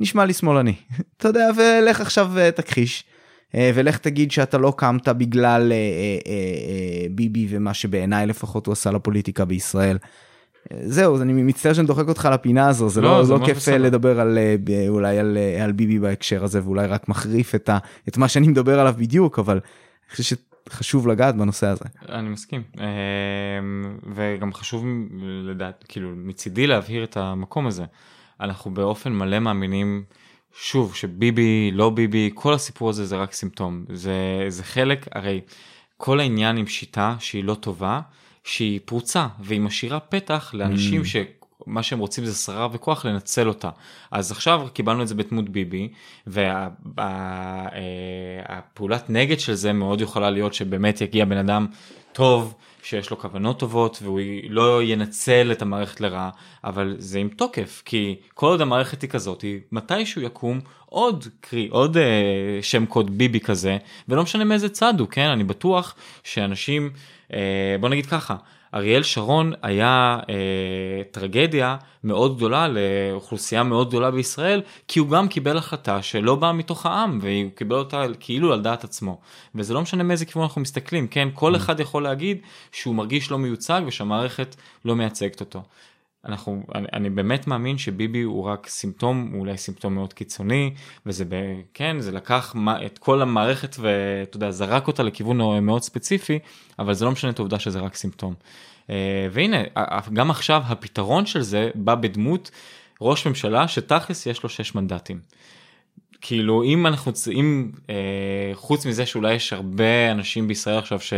נשמע לי שמאלני *laughs* אתה יודע ולך עכשיו אה, תכחיש. אה, ולך תגיד שאתה לא קמת בגלל אה, ביבי ומה שבעיניי לפחות הוא עשה לפוליטיקה בישראל. זהו, אני מצטער שאני דוחק אותך לפינה הזו, זה לא, לא, זה לא כיף בסדר. לדבר על, אה, אולי על, אה, על ביבי בהקשר הזה, ואולי רק מחריף את, ה, את מה שאני מדבר עליו בדיוק, אבל אני חושב שחשוב לגעת בנושא הזה. אני מסכים, וגם חשוב לדעת, כאילו, מצידי להבהיר את המקום הזה. אנחנו באופן מלא מאמינים, שוב, שביבי, לא ביבי, כל הסיפור הזה זה רק סימפטום. זה, זה חלק, הרי כל העניין עם שיטה שהיא לא טובה, שהיא פרוצה והיא משאירה פתח לאנשים mm. שמה שהם רוצים זה שררה וכוח לנצל אותה. אז עכשיו קיבלנו את זה בדמות ביבי והפעולת וה, אה, נגד של זה מאוד יכולה להיות שבאמת יגיע בן אדם טוב שיש לו כוונות טובות והוא לא ינצל את המערכת לרעה אבל זה עם תוקף כי כל עוד המערכת היא כזאת מתישהו יקום עוד קרי עוד אה, שם קוד ביבי כזה ולא משנה מאיזה צד הוא כן אני בטוח שאנשים. אה, בוא נגיד ככה, אריאל שרון היה אה, טרגדיה מאוד גדולה לאוכלוסייה מאוד גדולה בישראל, כי הוא גם קיבל החלטה שלא באה מתוך העם, והוא קיבל אותה כאילו על דעת עצמו. וזה לא משנה מאיזה כיוון אנחנו מסתכלים, כן? כל mm. אחד יכול להגיד שהוא מרגיש לא מיוצג ושהמערכת לא מייצגת אותו. אנחנו, אני, אני באמת מאמין שביבי הוא רק סימפטום, הוא אולי סימפטום מאוד קיצוני, וזה, ב, כן, זה לקח מה, את כל המערכת ואתה יודע, זרק אותה לכיוון מאוד ספציפי, אבל זה לא משנה את העובדה שזה רק סימפטום. אה, והנה, גם עכשיו הפתרון של זה בא בדמות ראש ממשלה שתכלס יש לו 6 מנדטים. כאילו אם אנחנו, אם אה, חוץ מזה שאולי יש הרבה אנשים בישראל עכשיו ש...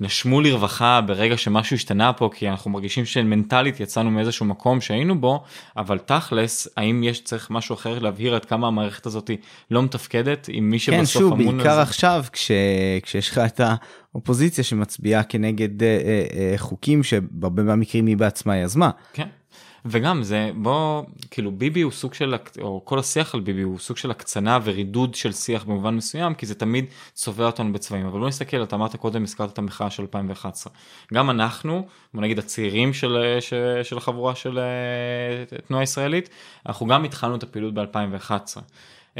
נשמו לרווחה ברגע שמשהו השתנה פה כי אנחנו מרגישים שמנטלית יצאנו מאיזשהו מקום שהיינו בו אבל תכלס האם יש צריך משהו אחר להבהיר עד כמה המערכת הזאת לא מתפקדת עם מי שבסוף כן, שוב, אמון בעיקר לזה. עכשיו כש, כשיש לך את האופוזיציה שמצביעה כנגד אה, אה, אה, חוקים שבהרבה מהמקרים היא בעצמה יזמה. כן. וגם זה בוא כאילו ביבי הוא סוג של או כל השיח על ביבי הוא סוג של הקצנה ורידוד של שיח במובן מסוים כי זה תמיד צובע אותנו בצבעים אבל לא נסתכל אתה אמרת קודם הזכרת את המחאה של 2011 גם אנחנו בוא נגיד הצעירים של, של, של החבורה של אה, תנועה ישראלית אנחנו גם התחלנו את הפעילות ב2011.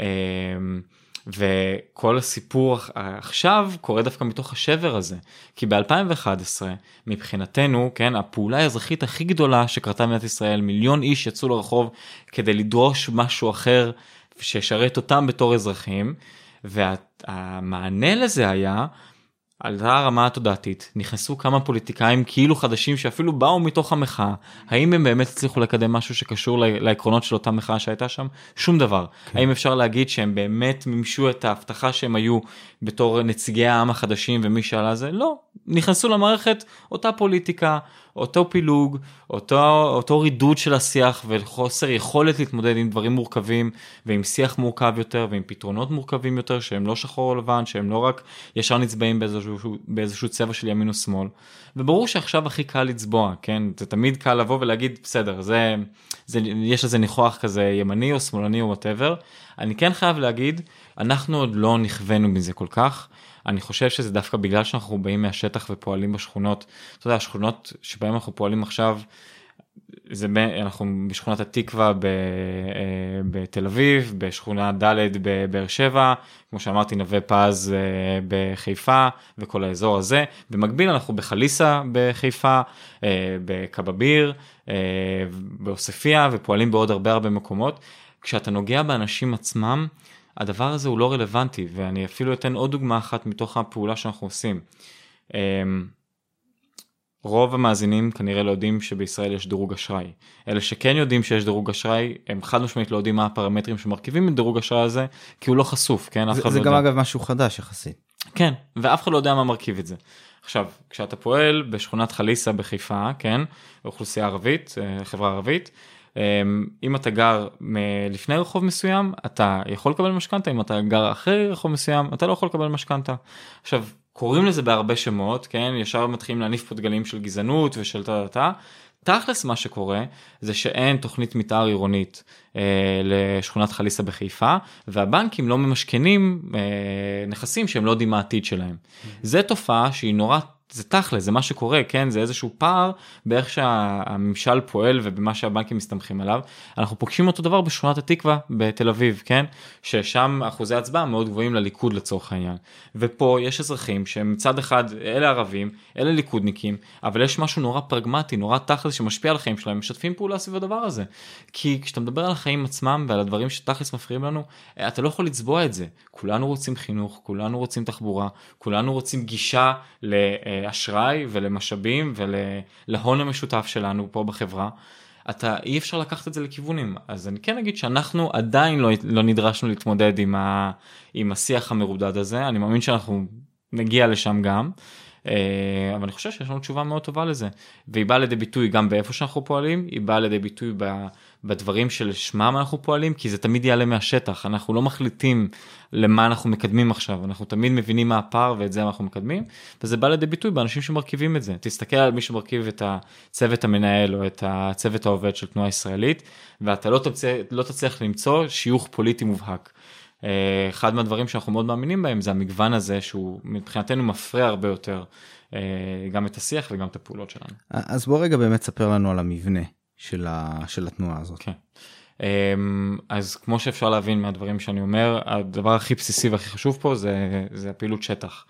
וכל הסיפור עכשיו קורה דווקא מתוך השבר הזה. כי ב2011 מבחינתנו כן הפעולה האזרחית הכי גדולה שקרתה במדינת ישראל מיליון איש יצאו לרחוב כדי לדרוש משהו אחר שישרת אותם בתור אזרחים והמענה לזה היה עלתה הרמה התודעתית, נכנסו כמה פוליטיקאים כאילו חדשים שאפילו באו מתוך המחאה, האם הם באמת הצליחו לקדם משהו שקשור לעקרונות של אותה מחאה שהייתה שם? שום דבר. כן. האם אפשר להגיד שהם באמת מימשו את ההבטחה שהם היו בתור נציגי העם החדשים ומי שעלה זה? לא. נכנסו למערכת אותה פוליטיקה, אותו פילוג, אותו, אותו רידוד של השיח וחוסר יכולת להתמודד עם דברים מורכבים ועם שיח מורכב יותר ועם פתרונות מורכבים יותר שהם לא שחור או לבן, שהם לא רק ישר נצבעים באיזשהו, באיזשהו צבע של ימין או שמאל. וברור שעכשיו הכי קל לצבוע, כן? זה תמיד קל לבוא ולהגיד בסדר, זה, זה, יש לזה ניחוח כזה ימני או שמאלני או whatever. אני כן חייב להגיד, אנחנו עוד לא נכווינו מזה כל כך. אני חושב שזה דווקא בגלל שאנחנו באים מהשטח ופועלים בשכונות, אתה יודע, השכונות שבהן אנחנו פועלים עכשיו, זה ב, אנחנו בשכונת התקווה ב, אה, בתל אביב, בשכונה ד' בבאר שבע, כמו שאמרתי נווה פז אה, בחיפה וכל האזור הזה. במקביל אנחנו בחליסה בחיפה, אה, בקבביר, בעוספיא ופועלים בעוד הרבה הרבה מקומות. כשאתה נוגע באנשים עצמם, הדבר הזה הוא לא רלוונטי, ואני אפילו אתן עוד דוגמה אחת מתוך הפעולה שאנחנו עושים. אמ, רוב המאזינים כנראה לא יודעים שבישראל יש דירוג אשראי. אלה שכן יודעים שיש דירוג אשראי, הם חד משמעית לא יודעים מה הפרמטרים שמרכיבים את דירוג אשראי הזה, כי הוא לא חשוף, כן? זה, זה לא גם יודע. אגב משהו חדש יחסית. כן, ואף אחד לא יודע מה מרכיב את זה. עכשיו, כשאתה פועל בשכונת חליסה בחיפה, כן? אוכלוסייה ערבית, אה, חברה ערבית, אם אתה גר לפני רחוב מסוים אתה יכול לקבל משכנתה אם אתה גר אחרי רחוב מסוים אתה לא יכול לקבל משכנתה. עכשיו קוראים לזה בהרבה שמות כן ישר מתחילים להניף פה דגלים של גזענות ושל טה תכלס מה שקורה זה שאין תוכנית מתאר עירונית אה, לשכונת חליסה בחיפה והבנקים לא ממשכנים אה, נכסים שהם לא יודעים מה העתיד שלהם. Mm-hmm. זה תופעה שהיא נורא זה תכל'ה זה מה שקורה כן? זה איזשהו פער באיך שהממשל פועל ובמה שהבנקים מסתמכים עליו. אנחנו פוגשים אותו דבר בשכונת התקווה בתל אביב כן? ששם אחוזי הצבעה מאוד גבוהים לליכוד לצורך העניין. ופה יש אזרחים שהם מצד אחד אלה ערבים אלה ליכודניקים אבל יש משהו נורא פרגמטי נורא תכל'ס שמשפיע על החיים שלהם משתפים פעולה סביב הדבר הזה. כי כשאתה מדבר על החיים עצמם ועל הדברים שתכל'ס מפריעים לנו אתה לא יכול לצבוע את זה. כולנו רוצים חינוך כולנו רוצים תחבורה כולנו רוצים גישה ל... לאשראי ולמשאבים ולהון המשותף שלנו פה בחברה. אתה אי אפשר לקחת את זה לכיוונים אז אני כן אגיד שאנחנו עדיין לא, לא נדרשנו להתמודד עם, ה, עם השיח המרודד הזה אני מאמין שאנחנו נגיע לשם גם אה, אבל אני חושב שיש לנו תשובה מאוד טובה לזה והיא באה לידי ביטוי גם באיפה שאנחנו פועלים היא באה לידי ביטוי בדברים שלשמם אנחנו פועלים כי זה תמיד יעלה מהשטח אנחנו לא מחליטים למה אנחנו מקדמים עכשיו אנחנו תמיד מבינים מה הפער ואת זה אנחנו מקדמים וזה בא לידי ביטוי באנשים שמרכיבים את זה תסתכל על מי שמרכיב את הצוות המנהל או את הצוות העובד של תנועה ישראלית ואתה לא תצליח, לא תצליח למצוא שיוך פוליטי מובהק. אה, אחד מהדברים שאנחנו מאוד מאמינים בהם זה המגוון הזה שהוא מבחינתנו מפריע הרבה יותר אה, גם את השיח וגם את הפעולות שלנו. אז בוא רגע באמת ספר לנו על המבנה של, ה, של התנועה הזאת. כן. אמ, אז כמו שאפשר להבין מהדברים שאני אומר הדבר הכי בסיסי והכי חשוב פה זה, זה הפעילות שטח.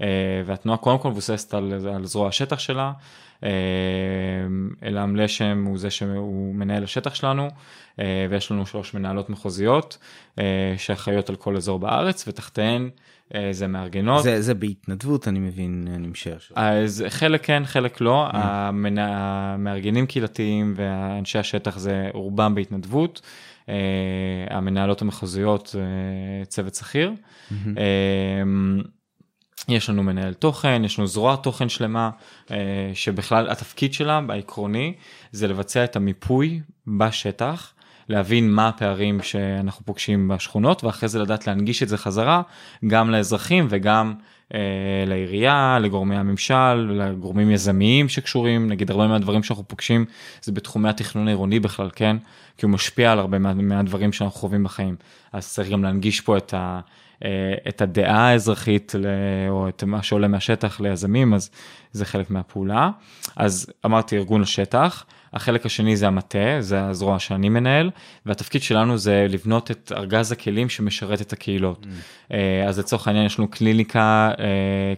אה, והתנועה קודם כל מבוססת על, על זרוע השטח שלה. אלעם לשם הוא זה שהוא מנהל השטח שלנו אה, ויש לנו שלוש מנהלות מחוזיות אה, שאחראיות על כל אזור בארץ ותחתיהן אה, זה מארגנות. זה, זה בהתנדבות אני מבין אני משער. אז חלק כן חלק לא. המנה, המארגנים קהילתיים ואנשי השטח זה רובם בהתנדבות. המנהלות המחוזיות צוות שכיר. Mm-hmm. יש לנו מנהל תוכן, יש לנו זרוע תוכן שלמה, שבכלל התפקיד שלה העקרוני זה לבצע את המיפוי בשטח להבין מה הפערים שאנחנו פוגשים בשכונות ואחרי זה לדעת להנגיש את זה חזרה גם לאזרחים וגם אה, לעירייה, לגורמי הממשל, לגורמים יזמיים שקשורים, נגיד הרבה מהדברים שאנחנו פוגשים זה בתחומי התכנון העירוני בכלל, כן? כי הוא משפיע על הרבה מה, מהדברים שאנחנו חווים בחיים. אז צריך גם להנגיש פה את, ה, אה, את הדעה האזרחית או את מה שעולה מהשטח ליזמים, אז זה חלק מהפעולה. אז אמרתי ארגון השטח. החלק השני זה המטה, זה הזרוע שאני מנהל, והתפקיד שלנו זה לבנות את ארגז הכלים שמשרת את הקהילות. Mm. אז לצורך העניין יש לנו קליניקה,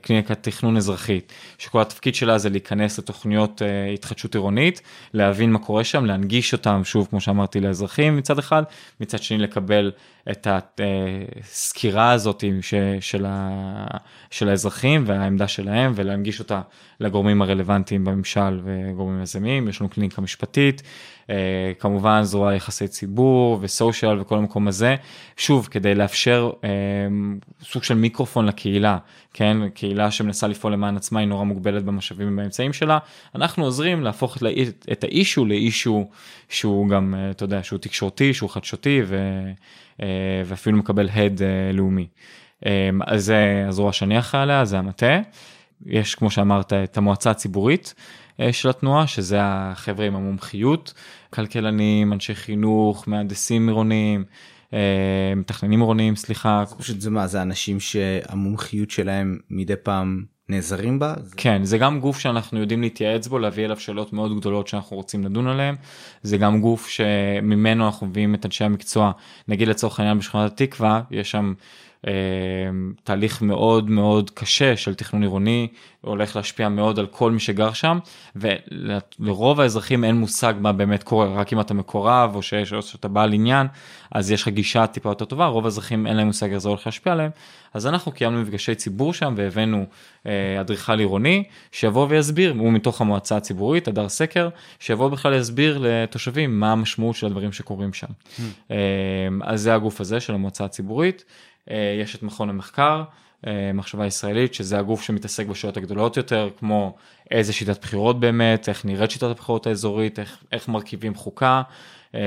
קליניקת תכנון אזרחית, שכל התפקיד שלה זה להיכנס לתוכניות התחדשות עירונית, להבין מה קורה שם, להנגיש אותם, שוב, כמו שאמרתי, לאזרחים מצד אחד, מצד שני לקבל את הסקירה הזאת של, ה, של האזרחים והעמדה שלהם ולהנגיש אותה לגורמים הרלוונטיים בממשל וגורמים יזמיים, יש לנו קליניקה משפטית, אה, כמובן זרוע יחסי ציבור וסושיאל וכל המקום הזה, שוב כדי לאפשר אה, סוג של מיקרופון לקהילה, כן, קהילה שמנסה לפעול למען עצמה היא נורא מוגבלת במשאבים ובאמצעים שלה, אנחנו עוזרים להפוך את, את האישו לאישו שהוא גם, אה, אתה יודע, שהוא תקשורתי, שהוא חדשותי ו, ואפילו מקבל הד לאומי. אז זה הזרוע שאני אחראי עליה, זה המטה. יש כמו שאמרת את המועצה הציבורית אה, של התנועה שזה החבר'ה עם המומחיות כלכלנים אנשי חינוך מהנדסים עירוניים. אה, מתכננים עירוניים סליחה. פשוט זה מה זה אנשים שהמומחיות שלהם מדי פעם נעזרים בה? כן זה גם גוף שאנחנו יודעים להתייעץ בו להביא אליו שאלות מאוד גדולות שאנחנו רוצים לדון עליהם זה גם גוף שממנו אנחנו מביאים את אנשי המקצוע נגיד לצורך העניין בשכונת התקווה יש שם תהליך מאוד מאוד קשה של תכנון עירוני, הולך להשפיע מאוד על כל מי שגר שם, ולרוב האזרחים אין מושג מה באמת קורה, רק אם אתה מקורב או שיש, או שאתה בעל עניין, אז יש לך גישה טיפה יותר טובה, רוב האזרחים אין להם מושג איך זה הולך להשפיע עליהם, אז אנחנו קיימנו מפגשי ציבור שם והבאנו אה, אדריכל עירוני שיבוא ויסביר, הוא מתוך המועצה הציבורית, הדר סקר, שיבוא בכלל להסביר לתושבים מה המשמעות של הדברים שקורים שם. Mm. אה, אז זה הגוף הזה של המועצה הציבורית. אה, יש את מכון המחקר, אה, מחשבה ישראלית, שזה הגוף שמתעסק בשאלות הגדולות יותר, כמו איזה שיטת בחירות באמת, איך נראית שיטת הבחירות האזורית, איך, איך מרכיבים חוקה, אה,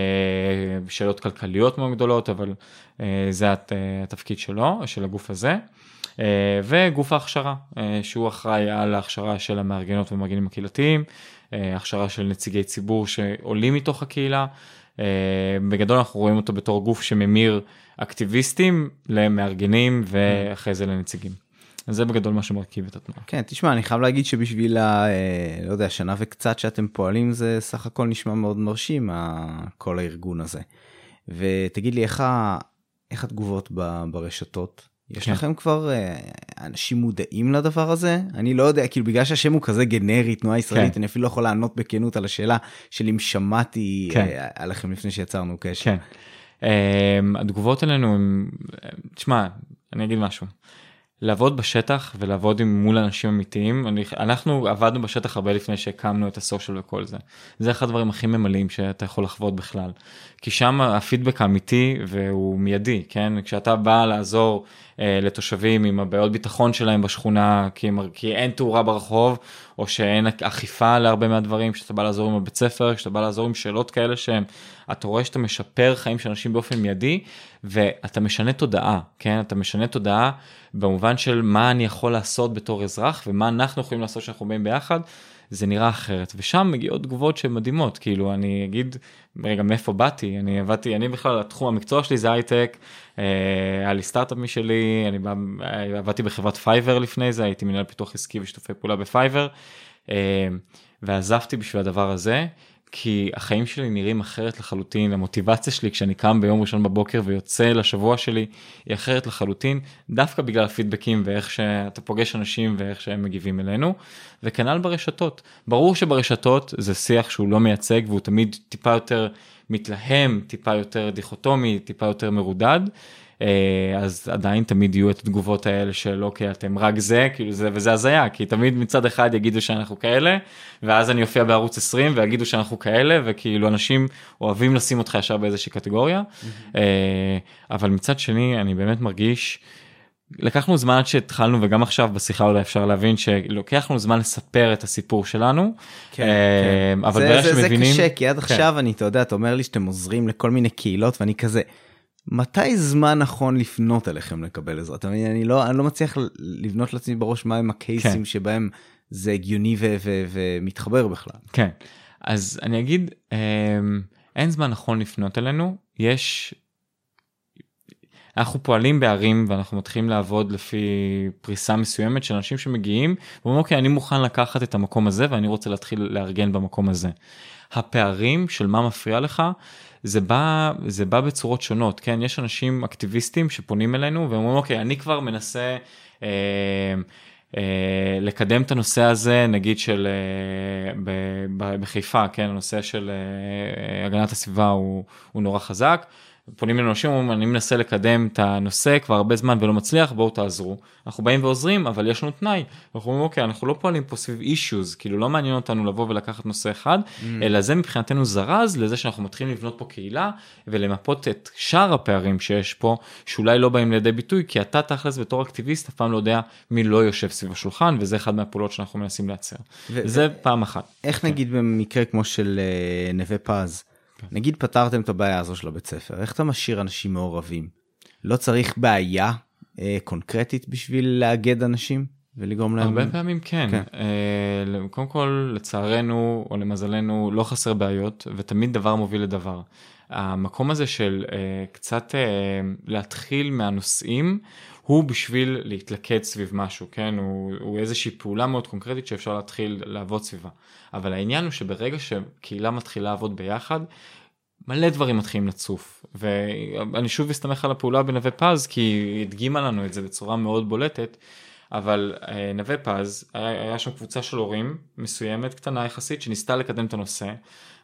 שאלות כלכליות מאוד גדולות, אבל זה התפקיד שלו, של הגוף הזה. וגוף ההכשרה, שהוא אחראי על ההכשרה של המארגנות והמארגנים הקהילתיים, הכשרה של נציגי ציבור שעולים מתוך הקהילה. בגדול אנחנו רואים אותו בתור גוף שממיר אקטיביסטים למארגנים ואחרי זה לנציגים. אז זה בגדול מה שמרכיב את התנועה. כן, תשמע, אני חייב להגיד שבשביל ה... אה, לא יודע, שנה וקצת שאתם פועלים זה סך הכל נשמע מאוד מרשים, כל הארגון הזה. ותגיד לי, איך, ה... איך התגובות ברשתות? יש כן. לכם כבר אה, אנשים מודעים לדבר הזה? אני לא יודע, כאילו בגלל שהשם הוא כזה גנרי, תנועה ישראלית, כן. אני אפילו לא יכול לענות בכנות על השאלה של אם שמעתי כן. אה, עליכם לפני שיצרנו קשר. כן. Um, התגובות אלינו תשמע, אני אגיד משהו. לעבוד בשטח ולעבוד עם מול אנשים אמיתיים. אני, אנחנו עבדנו בשטח הרבה לפני שהקמנו את הסושיאל וכל זה. זה אחד הדברים הכי ממלאים שאתה יכול לחוות בכלל. כי שם הפידבק האמיתי והוא מיידי כן? כשאתה בא לעזור אה, לתושבים עם הבעיות ביטחון שלהם בשכונה כי, כי אין תאורה ברחוב או שאין אכיפה להרבה מהדברים שאתה בא לעזור עם הבית ספר שאתה בא לעזור עם שאלות כאלה שהם אתה רואה שאתה משפר חיים של אנשים באופן מיידי ואתה משנה תודעה כן? אתה משנה תודעה במובן של מה אני יכול לעשות בתור אזרח ומה אנחנו יכולים לעשות שאנחנו באים ביחד. זה נראה אחרת. ושם מגיעות תגובות שמדהימות כאילו אני אגיד רגע מאיפה באתי? אני עבדתי אני בכלל התחום המקצוע שלי זה הייטק אה, היה לי סטארט-אפ משלי אני בא, עבדתי בחברת Fiverr לפני זה הייתי מנהל פיתוח עסקי ושיתופי פעולה ב Fiverr אה, ועזבתי בשביל הדבר הזה כי החיים שלי נראים אחרת לחלוטין, המוטיבציה שלי כשאני קם ביום ראשון בבוקר ויוצא לשבוע שלי היא אחרת לחלוטין, דווקא בגלל הפידבקים ואיך שאתה פוגש אנשים ואיך שהם מגיבים אלינו, וכנ"ל ברשתות. ברור שברשתות זה שיח שהוא לא מייצג והוא תמיד טיפה יותר מתלהם, טיפה יותר דיכוטומי, טיפה יותר מרודד. אה, אז עדיין תמיד יהיו את התגובות האלה של אוקיי אתם רק זה כאילו זה וזה הזיה כי תמיד מצד אחד יגידו שאנחנו כאלה ואז אני אופיע בערוץ 20 ויגידו שאנחנו כאלה וכאילו אנשים אוהבים לשים אותך ישר באיזושהי קטגוריה mm-hmm. אבל מצד שני אני באמת מרגיש. לקחנו זמן עד שהתחלנו וגם עכשיו בשיחה אולי אפשר להבין שלוקח לנו זמן לספר את הסיפור שלנו. כן, כן. אבל זה, זה, שמבינים... זה קשה כי עד כן. עכשיו אני אתה יודע אתה אומר לי שאתם עוזרים לכל מיני קהילות ואני כזה מתי זמן נכון לפנות אליכם לקבל עזרה? אתה מבין, אני לא, אני לא מצליח לבנות לעצמי בראש מהם הקייסים כן. שבהם זה הגיוני ומתחבר בכלל. כן, אז אני אגיד, אמ, אין זמן נכון לפנות אלינו, יש... אנחנו פועלים בערים ואנחנו מתחילים לעבוד לפי פריסה מסוימת של אנשים שמגיעים ואומרים אוקיי אני מוכן לקחת את המקום הזה ואני רוצה להתחיל לארגן במקום הזה. הפערים של מה מפריע לך זה בא זה בא בצורות שונות כן יש אנשים אקטיביסטים שפונים אלינו ואומרים אוקיי אני כבר מנסה. אה, אה, לקדם את הנושא הזה נגיד של אה, בחיפה כן הנושא של אה, הגנת הסביבה הוא, הוא נורא חזק פונים אלינו אנשים אומרים אני מנסה לקדם את הנושא כבר הרבה זמן ולא מצליח בואו תעזרו אנחנו באים ועוזרים אבל יש לנו תנאי אנחנו אומרים אוקיי אנחנו לא פועלים פה סביב אישיוז כאילו לא מעניין אותנו לבוא ולקחת נושא אחד mm. אלא זה מבחינתנו זרז לזה שאנחנו מתחילים לבנות פה קהילה ולמפות את שאר הפערים שיש פה שאולי לא באים לידי ביטוי כי אתה תכלס בתור אקטיביסט אף פעם לא יודע מי לא יושב סביב השולחן וזה אחד מהפעולות שאנחנו מנסים לייצר. זה פעם אחת. איך כן. נגיד במקרה כמו של uh, נווה פז. נגיד פתרתם את הבעיה הזו של הבית ספר, איך אתה משאיר אנשים מעורבים? לא צריך בעיה אה, קונקרטית בשביל לאגד אנשים ולגרום להם... הרבה פעמים כן. כן. אה, קודם כל, לצערנו או למזלנו, לא חסר בעיות, ותמיד דבר מוביל לדבר. המקום הזה של אה, קצת אה, להתחיל מהנושאים, הוא בשביל להתלכד סביב משהו, כן? הוא, הוא איזושהי פעולה מאוד קונקרטית שאפשר להתחיל לעבוד סביבה. אבל העניין הוא שברגע שקהילה מתחילה לעבוד ביחד, מלא דברים מתחילים לצוף. ואני שוב אסתמך על הפעולה בנווה פז, כי היא הדגימה לנו את זה בצורה מאוד בולטת. אבל אה, נווה פז, היה, היה שם קבוצה של הורים מסוימת, קטנה יחסית, שניסתה לקדם את הנושא.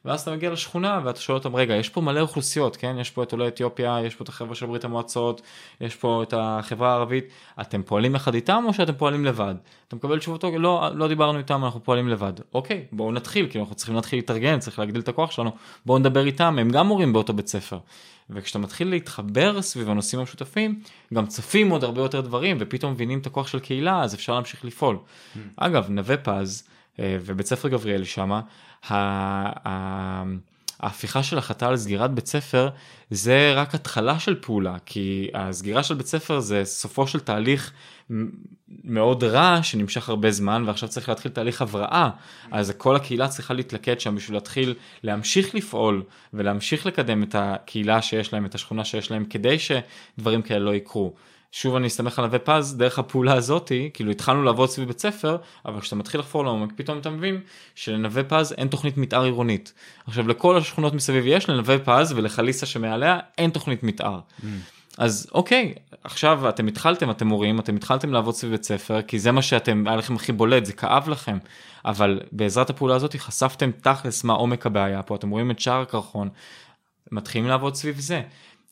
ואז אתה מגיע לשכונה ואתה שואל אותם רגע יש פה מלא אוכלוסיות כן יש פה את עולי אתיופיה יש פה את החברה של ברית המועצות יש פה את החברה הערבית אתם פועלים יחד איתם או שאתם פועלים לבד אתה מקבל תשובות לא לא דיברנו איתם אנחנו פועלים לבד אוקיי בואו נתחיל כי אנחנו צריכים להתחיל להתארגן צריך להגדיל את הכוח שלנו בואו נדבר איתם הם גם מורים באותו בית ספר. וכשאתה מתחיל להתחבר סביב הנושאים המשותפים גם צפים עוד הרבה יותר דברים ופתאום מבינים את הכוח של קהילה אז אפשר להמשיך לפעול. Mm. אגב נווה פז ובית ספר גבריאל שמה ההפיכה של החלטה על סגירת בית ספר זה רק התחלה של פעולה כי הסגירה של בית ספר זה סופו של תהליך מאוד רע שנמשך הרבה זמן ועכשיו צריך להתחיל תהליך הבראה אז כל הקהילה צריכה להתלכד שם בשביל להתחיל להמשיך לפעול ולהמשיך לקדם את הקהילה שיש להם את השכונה שיש להם כדי שדברים כאלה לא יקרו. שוב אני אסתמך על נווה פז דרך הפעולה הזאתי כאילו התחלנו לעבוד סביב בית ספר אבל כשאתה מתחיל לחפור לעומק פתאום אתה מבין שלנווה פז אין תוכנית מתאר עירונית. עכשיו לכל השכונות מסביב יש לנווה פז ולחליסה שמעליה אין תוכנית מתאר. Mm. אז אוקיי עכשיו אתם התחלתם אתם מורים אתם התחלתם לעבוד סביב בית ספר כי זה מה שאתם היה לכם הכי בולט זה כאב לכם אבל בעזרת הפעולה הזאת חשפתם תכלס מה עומק הבעיה פה אתם רואים את שער הקרחון מתחילים לעבוד סביב זה.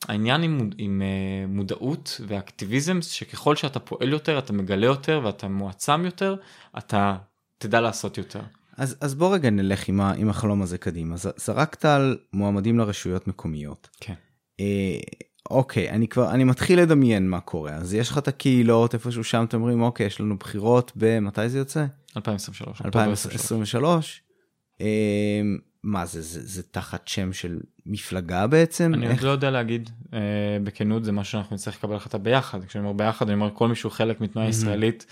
העניין עם, עם uh, מודעות ואקטיביזם שככל שאתה פועל יותר אתה מגלה יותר ואתה מועצם יותר אתה תדע לעשות יותר. אז, אז בוא רגע נלך עם, ה, עם החלום הזה קדימה זרקת על מועמדים לרשויות מקומיות. כן. אה, אוקיי אני כבר אני מתחיל לדמיין מה קורה אז יש לך את הקהילות איפשהו שם אתם אומרים אוקיי יש לנו בחירות במתי זה יוצא 2023 2023 אה, מה זה, זה זה תחת שם של מפלגה בעצם אני איך... עוד לא יודע להגיד אה, בכנות זה משהו שאנחנו נצטרך לקבל החלטה ביחד כשאני אומר ביחד אני אומר כל מישהו חלק מתנועה mm-hmm. ישראלית.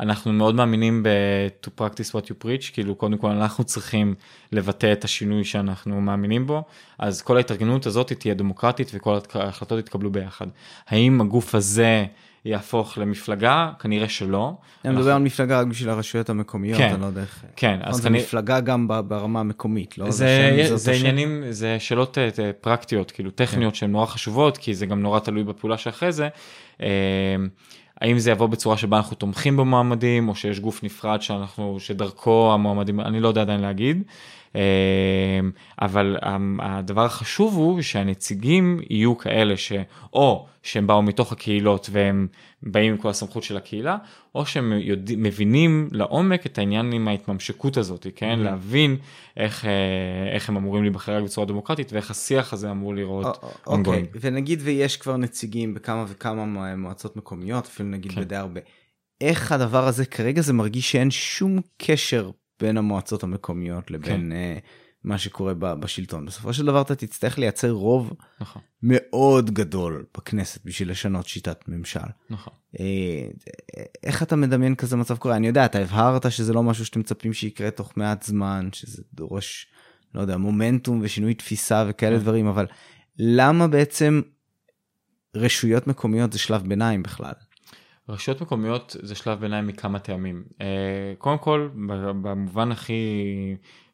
אנחנו מאוד מאמינים ב- to practice what you preach כאילו קודם כל אנחנו צריכים לבטא את השינוי שאנחנו מאמינים בו אז כל ההתארגנות הזאת תהיה דמוקרטית וכל ההחלטות יתקבלו ביחד. האם הגוף הזה יהפוך למפלגה כנראה שלא. אני מדבר על מפלגה רק בשביל הרשויות המקומיות כן, אני לא יודע איך. כן אז זה מפלגה גם ברמה המקומית לא זה עניינים זה שאלות אה, פרקטיות כאילו טכניות כן. שהן נורא חשובות כי זה גם נורא תלוי בפעולה שאחרי זה. אה, האם זה יבוא בצורה שבה אנחנו תומכים במועמדים או שיש גוף נפרד שאנחנו שדרכו המועמדים אני לא יודע עדיין להגיד. אמ, אבל הדבר החשוב הוא שהנציגים יהיו כאלה שאו שהם באו מתוך הקהילות והם באים עם כל הסמכות של הקהילה, או שהם יודע, מבינים לעומק את העניין עם ההתממשקות הזאת, כן? Mm-hmm. להבין איך, אה, איך הם אמורים להיבחר רק בצורה דמוקרטית ואיך השיח הזה אמור לראות. אוקיי, okay. ונגיד ויש כבר נציגים בכמה וכמה מועצות מקומיות, אפילו נגיד כן. בדי הרבה. איך הדבר הזה כרגע זה מרגיש שאין שום קשר בין המועצות המקומיות לבין כן. uh, מה שקורה בשלטון. בסופו של דבר אתה תצטרך לייצר רוב נכון. מאוד גדול בכנסת בשביל לשנות שיטת ממשל. נכון. Uh, איך אתה מדמיין כזה מצב קורה? אני יודע, אתה הבהרת שזה לא משהו שאתם מצפים שיקרה תוך מעט זמן, שזה דורש, לא יודע, מומנטום ושינוי תפיסה וכאלה כן. דברים, אבל למה בעצם רשויות מקומיות זה שלב ביניים בכלל. רשויות מקומיות זה שלב ביניים מכמה טעמים. אה, קודם כל, במובן הכי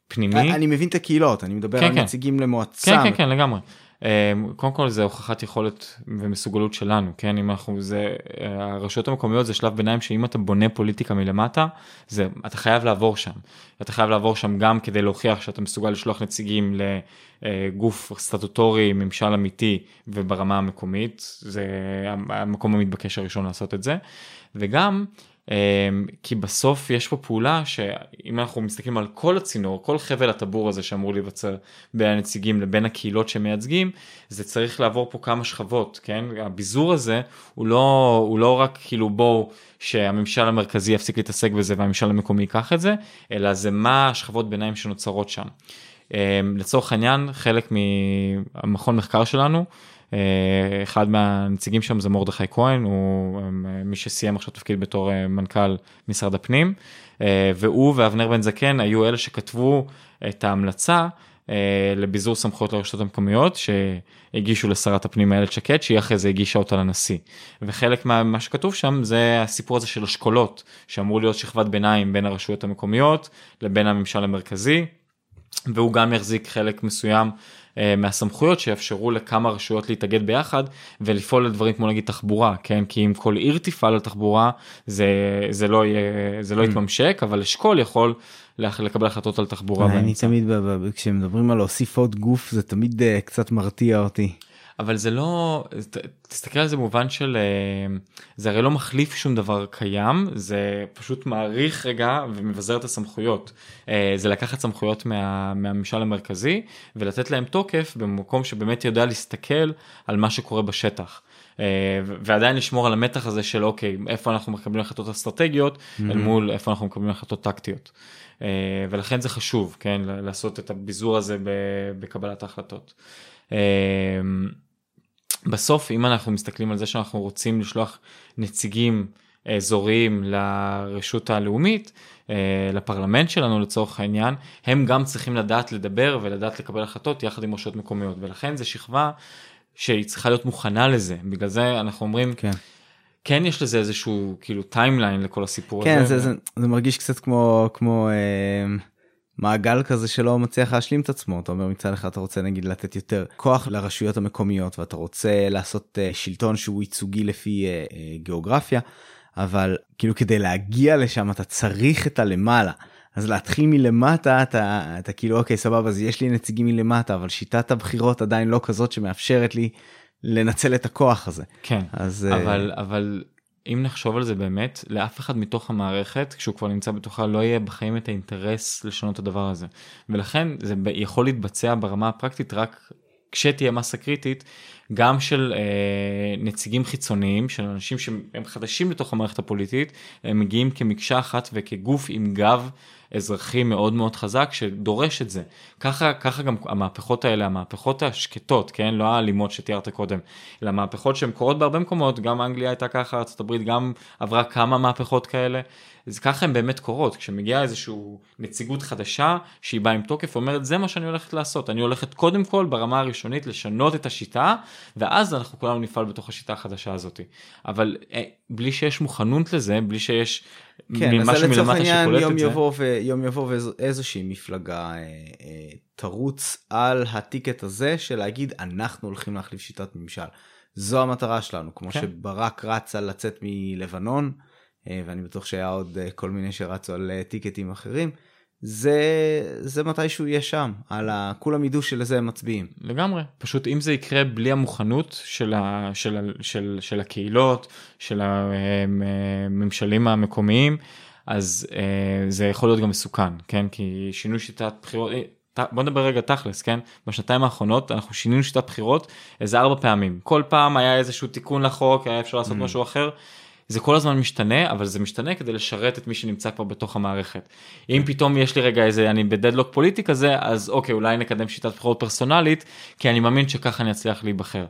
פנימי. אני מבין את הקהילות, אני מדבר כן, על כן. נציגים למועצה. כן, כן, כן, לגמרי. אמ, קודם כל זה הוכחת יכולת ומסוגלות שלנו, כן, אם אנחנו, זה, הרשויות המקומיות זה שלב ביניים שאם אתה בונה פוליטיקה מלמטה, זה, אתה חייב לעבור שם. אתה חייב לעבור שם גם כדי להוכיח שאתה מסוגל לשלוח נציגים לגוף סטטוטורי, ממשל אמיתי וברמה המקומית, זה המקום המתבקש הראשון לעשות את זה, וגם כי בסוף יש פה פעולה שאם אנחנו מסתכלים על כל הצינור, כל חבל הטבור הזה שאמור להיווצר בין הנציגים לבין הקהילות שמייצגים, זה צריך לעבור פה כמה שכבות, כן? הביזור הזה הוא לא, הוא לא רק כאילו בואו שהממשל המרכזי יפסיק להתעסק בזה והממשל המקומי ייקח את זה, אלא זה מה השכבות ביניים שנוצרות שם. אמ, לצורך העניין, חלק מהמכון מחקר שלנו, אחד מהנציגים שם זה מרדכי כהן, הוא אה, מי שסיים עכשיו תפקיד בתור אה, מנכ"ל משרד הפנים, והוא ואבנר בן זקן היו אלה שכתבו את ההמלצה לביזור סמכויות לרשויות המקומיות שהגישו לשרת הפנים איילת שקד שהיא אחרי זה הגישה אותה לנשיא. וחלק ממה שכתוב שם זה הסיפור הזה של אשכולות שאמור להיות שכבת ביניים בין הרשויות המקומיות לבין הממשל המרכזי. והוא גם יחזיק חלק מסוים אה, מהסמכויות שיאפשרו לכמה רשויות להתאגד ביחד ולפעול לדברים כמו נגיד תחבורה כן כי אם כל עיר תפעל על תחבורה זה זה לא יהיה זה לא mm. יתממשק אבל אשכול יכול לקבל החלטות על תחבורה. אני תמיד כשמדברים על להוסיף עוד גוף זה תמיד אה, קצת מרתיע אותי. אבל זה לא, תסתכל על זה במובן של, אה, זה הרי לא מחליף שום דבר קיים, זה פשוט מעריך רגע ומבזר את הסמכויות. אה, זה לקחת סמכויות מה, מהממשל המרכזי ולתת להם תוקף במקום שבאמת יודע להסתכל על מה שקורה בשטח. אה, ועדיין לשמור על המתח הזה של אוקיי, איפה אנחנו מקבלים החלטות אסטרטגיות mm-hmm. אל מול איפה אנחנו מקבלים החלטות טקטיות. ולכן זה חשוב, כן, לעשות את הביזור הזה בקבלת ההחלטות. בסוף אם אנחנו מסתכלים על זה שאנחנו רוצים לשלוח נציגים אזוריים לרשות הלאומית, אה, לפרלמנט שלנו לצורך העניין, הם גם צריכים לדעת לדבר ולדעת לקבל החלטות יחד עם רשויות מקומיות ולכן זה שכבה שהיא צריכה להיות מוכנה לזה בגלל זה אנחנו אומרים. כן. כן יש לזה איזשהו כאילו timeline לכל הסיפור כן, הזה. כן זה, זה, זה מרגיש קצת כמו כמו אה, מעגל כזה שלא מצליח להשלים את עצמו אתה אומר מצד אחד אתה רוצה נגיד לתת יותר כוח לרשויות המקומיות ואתה רוצה לעשות אה, שלטון שהוא ייצוגי לפי אה, אה, גיאוגרפיה אבל כאילו כדי להגיע לשם אתה צריך את הלמעלה אז להתחיל מלמטה אתה אתה כאילו אוקיי סבבה אז יש לי נציגים מלמטה אבל שיטת הבחירות עדיין לא כזאת שמאפשרת לי לנצל את הכוח הזה. כן אז אבל אבל אם נחשוב על זה באמת, לאף אחד מתוך המערכת, כשהוא כבר נמצא בתוכה, לא יהיה בחיים את האינטרס לשנות את הדבר הזה. ולכן זה יכול להתבצע ברמה הפרקטית רק כשתהיה מסה קריטית, גם של אה, נציגים חיצוניים, של אנשים שהם חדשים בתוך המערכת הפוליטית, הם מגיעים כמקשה אחת וכגוף עם גב אזרחי מאוד מאוד חזק שדורש את זה. ככה, ככה גם המהפכות האלה, המהפכות השקטות, כן? לא האלימות שתיארת קודם, אלא מהפכות שהן קורות בהרבה מקומות, גם אנגליה הייתה ככה, ארה"ב גם עברה כמה מהפכות כאלה. אז ככה הן באמת קורות, כשמגיעה איזושהי נציגות חדשה שהיא באה עם תוקף ואומרת זה מה שאני הולכת לעשות, אני הולכת קודם כל ברמה הראשונית לשנות את השיטה ואז אנחנו כולנו נפעל בתוך השיטה החדשה הזאת. אבל אה, בלי שיש מוכנות לזה, בלי שיש כן, משהו מלמטה שקולט יום את זה. יבוא ויום יבוא ואיזושהי מפלגה אה, אה, תרוץ על הטיקט הזה של להגיד אנחנו הולכים להחליף שיטת ממשל. זו המטרה שלנו, כמו כן. שברק רצה לצאת מלבנון. אה, ואני בטוח שהיה עוד אה, כל מיני שרצו על טיקטים אחרים. זה זה מתישהו יהיה שם על ה... כולם ידעו שלזה הם מצביעים. לגמרי פשוט אם זה יקרה בלי המוכנות של, ה, של, של, של הקהילות של הממשלים המקומיים אז זה יכול להיות גם מסוכן כן כי שינוי שיטת בחירות בוא נדבר רגע תכלס כן בשנתיים האחרונות אנחנו שינינו שיטת בחירות איזה ארבע פעמים כל פעם היה איזשהו תיקון לחוק היה אפשר לעשות mm. משהו אחר. זה כל הזמן משתנה אבל זה משתנה כדי לשרת את מי שנמצא כבר בתוך המערכת. אם פתאום יש לי רגע איזה אני בדדלוק פוליטי כזה אז אוקיי אולי נקדם שיטת בחירות פרסונלית כי אני מאמין שככה אני אצליח להיבחר.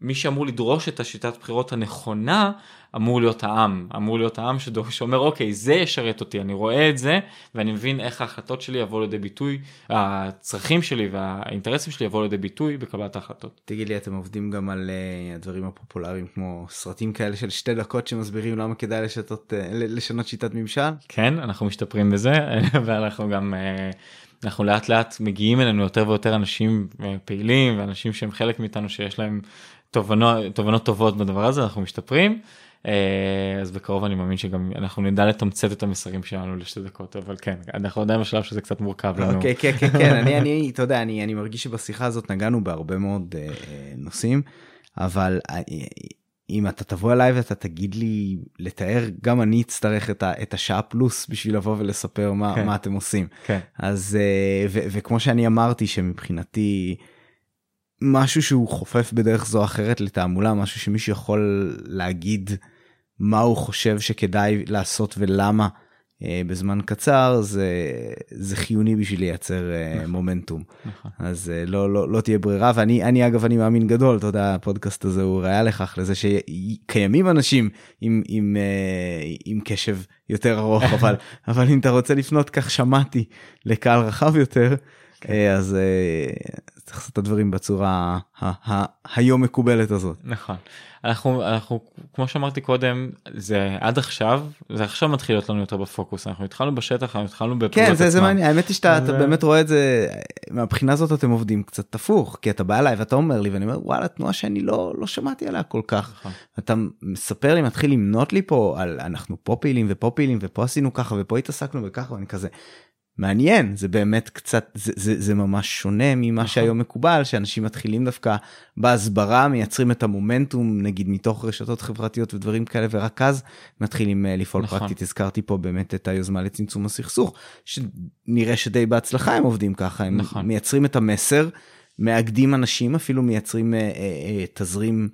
מי שאמור לדרוש את השיטת בחירות הנכונה אמור להיות העם, אמור להיות העם שדור, שאומר אוקיי זה ישרת אותי, אני רואה את זה ואני מבין איך ההחלטות שלי יבואו לידי ביטוי, הצרכים שלי והאינטרסים שלי יבואו לידי ביטוי בקבלת ההחלטות. תגיד לי אתם עובדים גם על uh, הדברים הפופולריים כמו סרטים כאלה של שתי דקות שמסבירים למה כדאי לשתות, uh, לשנות שיטת ממשל? כן אנחנו משתפרים בזה *laughs* ואנחנו גם. Uh, אנחנו לאט לאט מגיעים אלינו יותר ויותר אנשים פעילים ואנשים שהם חלק מאיתנו שיש להם תובנות, תובנות טובות בדבר הזה אנחנו משתפרים. אה, אז בקרוב אני מאמין שגם אנחנו נדע לתמצת את המסרים שלנו לשתי דקות אבל כן אנחנו עדיין בשלב שזה קצת מורכב לנו. כן כן כן כן אני אני אתה יודע אני אני מרגיש שבשיחה הזאת נגענו בהרבה מאוד uh, נושאים אבל uh, אם אתה תבוא אליי ואתה תגיד לי לתאר גם אני אצטרך את, ה, את השעה פלוס בשביל לבוא ולספר מה, כן. מה אתם עושים כן. אז ו, וכמו שאני אמרתי שמבחינתי. משהו שהוא חופף בדרך זו או אחרת לתעמולה משהו שמישהו יכול להגיד מה הוא חושב שכדאי לעשות ולמה אה, בזמן קצר זה זה חיוני בשביל לייצר אה, נכון, מומנטום נכון. אז אה, לא לא לא תהיה ברירה ואני אני אגב אני מאמין גדול אתה יודע הפודקאסט הזה הוא ראיה לכך לזה שקיימים אנשים עם עם עם קשב יותר ארוך *laughs* אבל אבל אם אתה רוצה לפנות כך שמעתי לקהל רחב יותר. כן. אה, אז אה, צריך לעשות את הדברים בצורה היום מקובלת הזאת. נכון. אנחנו אנחנו כמו שאמרתי קודם זה עד עכשיו זה עכשיו מתחיל להיות לנו יותר בפוקוס אנחנו התחלנו בשטח אנחנו התחלנו בפעולות כן זה, זה מעניין האמת היא שאתה זה... באמת רואה את זה מהבחינה הזאת אתם עובדים קצת הפוך כי אתה בא אליי ואתה אומר לי ואני אומר וואלה תנועה שאני לא לא שמעתי עליה כל כך נכון. אתה מספר לי מתחיל למנות לי פה על אנחנו פה פעילים ופה פעילים ופה עשינו ככה ופה התעסקנו וככה ואני כזה מעניין זה באמת קצת זה, זה, זה ממש שונה ממה נכון. שהיום מקובל שאנשים מתחילים דווקא בהסברה מייצרים את המומנטום נגיד מתוך רשתות חברתיות ודברים כאלה ורק אז מתחילים uh, לפעול נכון. פרקטית הזכרתי פה באמת את היוזמה לצמצום הסכסוך שנראה שדי בהצלחה הם עובדים ככה הם נכון. מייצרים את המסר מאגדים אנשים אפילו מייצרים uh, uh, uh, תזרים.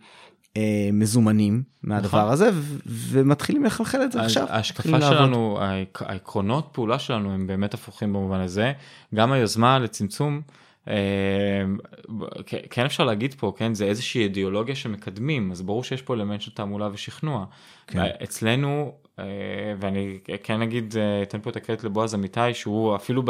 אה, מזומנים מהדבר נכון. הזה ומתחילים לחלחל את זה עכשיו. ההשקפה שלנו העקרונות פעולה שלנו הם באמת הפוכים במובן הזה גם היוזמה לצמצום. אה, כן אפשר להגיד פה כן זה איזושהי אידיאולוגיה שמקדמים אז ברור שיש פה אלמנט של תעמולה ושכנוע. כן. אצלנו אה, ואני כן אגיד אתן פה את הקרדיט לבועז אמיתי שהוא אפילו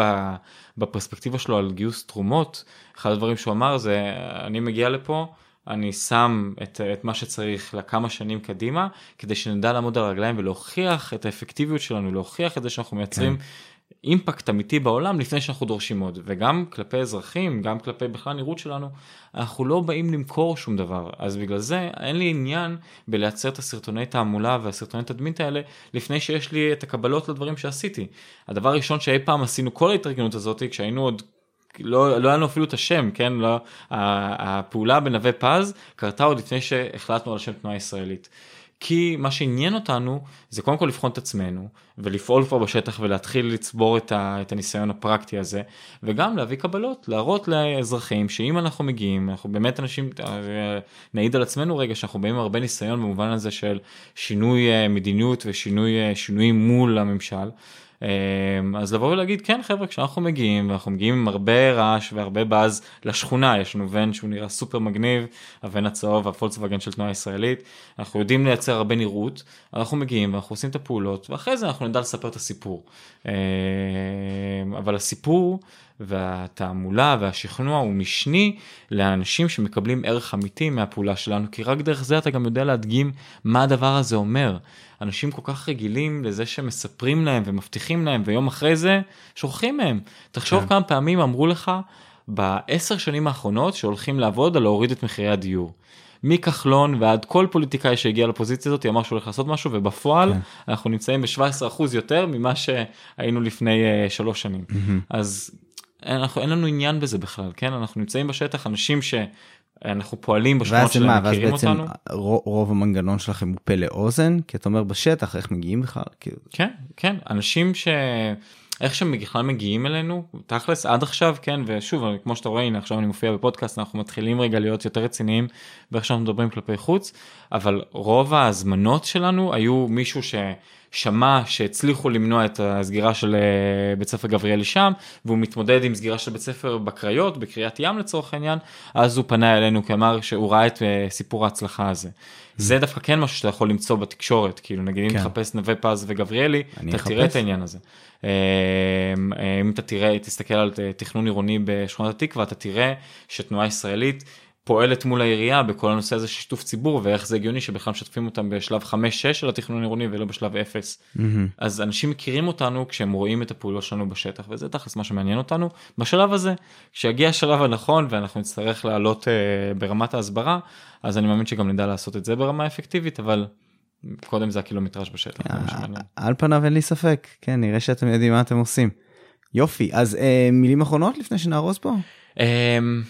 בפרספקטיבה שלו על גיוס תרומות אחד הדברים שהוא אמר זה אני מגיע לפה. אני שם את, את מה שצריך לכמה שנים קדימה, כדי שנדע לעמוד על הרגליים ולהוכיח את האפקטיביות שלנו, להוכיח את זה שאנחנו מייצרים כן. אימפקט אמיתי בעולם לפני שאנחנו דורשים עוד. וגם כלפי אזרחים, גם כלפי בכלל נראות שלנו, אנחנו לא באים למכור שום דבר. אז בגלל זה אין לי עניין בלייצר את הסרטוני תעמולה והסרטוני תדמית האלה, לפני שיש לי את הקבלות לדברים שעשיתי. הדבר הראשון שאי פעם עשינו כל ההתארגנות הזאת, כשהיינו עוד לא, לא היה לנו אפילו את השם, כן? לא, הפעולה בנווה פז קרתה עוד לפני שהחלטנו על השם תנועה ישראלית. כי מה שעניין אותנו זה קודם כל לבחון את עצמנו ולפעול כבר בשטח ולהתחיל לצבור את, ה, את הניסיון הפרקטי הזה וגם להביא קבלות להראות לאזרחים שאם אנחנו מגיעים אנחנו באמת אנשים אה, נעיד על עצמנו רגע שאנחנו באים עם הרבה ניסיון במובן הזה של שינוי אה, מדיניות ושינוי אה, מול הממשל אז לבוא ולהגיד כן חבר'ה כשאנחנו מגיעים ואנחנו מגיעים עם הרבה רעש והרבה באז לשכונה יש לנו ון שהוא נראה סופר מגניב הוון הצהוב והפולקסווגן של תנועה ישראלית אנחנו יודעים לייצר הרבה נראות אנחנו מגיעים ואנחנו עושים את הפעולות ואחרי זה אנחנו נדע לספר את הסיפור. אמ, אבל הסיפור והתעמולה והשכנוע הוא משני לאנשים שמקבלים ערך אמיתי מהפעולה שלנו כי רק דרך זה אתה גם יודע להדגים מה הדבר הזה אומר. אנשים כל כך רגילים לזה שמספרים להם ומבטיחים להם ויום אחרי זה שוכחים מהם. תחשוב כן. כמה פעמים אמרו לך בעשר שנים האחרונות שהולכים לעבוד על להוריד את מחירי הדיור. מכחלון ועד כל פוליטיקאי שהגיע לפוזיציה הזאת אמר שהוא הולך לעשות משהו ובפועל כן. אנחנו נמצאים ב-17% יותר ממה שהיינו לפני uh, שלוש שנים. Mm-hmm. אז אנחנו אין לנו עניין בזה בכלל כן אנחנו נמצאים בשטח אנשים ש... אנחנו פועלים בשכונות שלהם, מכירים אותנו. ואז בעצם רוב המנגנון שלכם הוא פה לאוזן, כי אתה אומר בשטח איך מגיעים בכלל. כאילו. כן, כן, אנשים ש... איך שהם בכלל מגיעים אלינו, תכלס עד עכשיו, כן, ושוב, כמו שאתה רואה, הנה עכשיו אני מופיע בפודקאסט, אנחנו מתחילים רגע להיות יותר רציניים באיך שאנחנו מדברים כלפי חוץ, אבל רוב ההזמנות שלנו היו מישהו ש... שמע שהצליחו למנוע את הסגירה של אה, בית ספר גבריאלי שם, והוא מתמודד עם סגירה של בית ספר בקריות, בקריית ים לצורך העניין, אז הוא פנה אלינו כי אמר שהוא ראה את אה, סיפור ההצלחה הזה. זה דווקא כן משהו שאתה יכול למצוא בתקשורת, כאילו נגיד אם כן. תחפש נווה פז וגבריאלי, אתה. תראה את העניין הזה. אה, אה, אם אתה תראה, תסתכל על אה, תכנון עירוני בשכונת התקווה, אתה תראה שתנועה ישראלית פועלת מול העירייה בכל הנושא הזה של שיתוף ציבור ואיך זה הגיוני שבכלל משתפים אותם בשלב 5-6 של התכנון העירוני ולא בשלב 0. מהמם. אז אנשים מכירים אותנו כשהם רואים את הפעולות שלנו בשטח וזה תכלס מה שמעניין אותנו בשלב הזה כשיגיע השלב הנכון ואנחנו נצטרך לעלות אה, ברמת ההסברה אז אני מאמין שגם נדע לעשות את זה ברמה אפקטיבית אבל קודם זה הקילומטראז' בשטח. שמעניין. על פניו אין לי ספק, כן, נראה שאתם יודעים מה אתם עושים. יופי, אז אה, מילים אחרונות לפני שנארוז פה? אמ,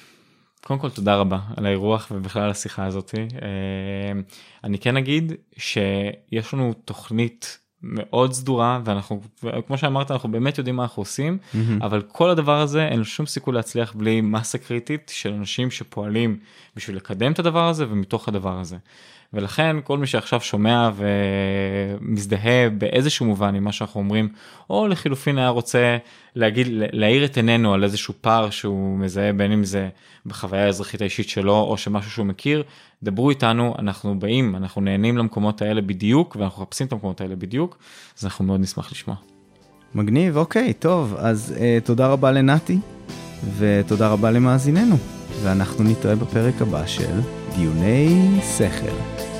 קודם כל תודה רבה על האירוח ובכלל על השיחה הזאת. אמ, אני כן אגיד שיש לנו תוכנית מאוד סדורה ואנחנו כמו שאמרת אנחנו באמת יודעים מה אנחנו עושים מהמם. אבל כל הדבר הזה אין שום סיכוי להצליח בלי מסה קריטית של אנשים שפועלים בשביל לקדם את הדבר הזה ומתוך הדבר הזה. ולכן כל מי שעכשיו שומע ומזדהה באיזשהו מובן עם מה שאנחנו אומרים או לחילופין היה רוצה להגיד להאיר את עינינו על איזשהו פער שהוא מזהה בין אם זה בחוויה האזרחית האישית שלו או שמשהו שהוא מכיר דברו איתנו אנחנו באים אנחנו נהנים למקומות האלה בדיוק ואנחנו מחפשים את המקומות האלה בדיוק אז אנחנו מאוד נשמח לשמוע. מגניב, אוקיי, טוב, אז אה, תודה רבה לנתי, ותודה רבה למאזיננו, ואנחנו נתראה בפרק הבא של דיוני שכל.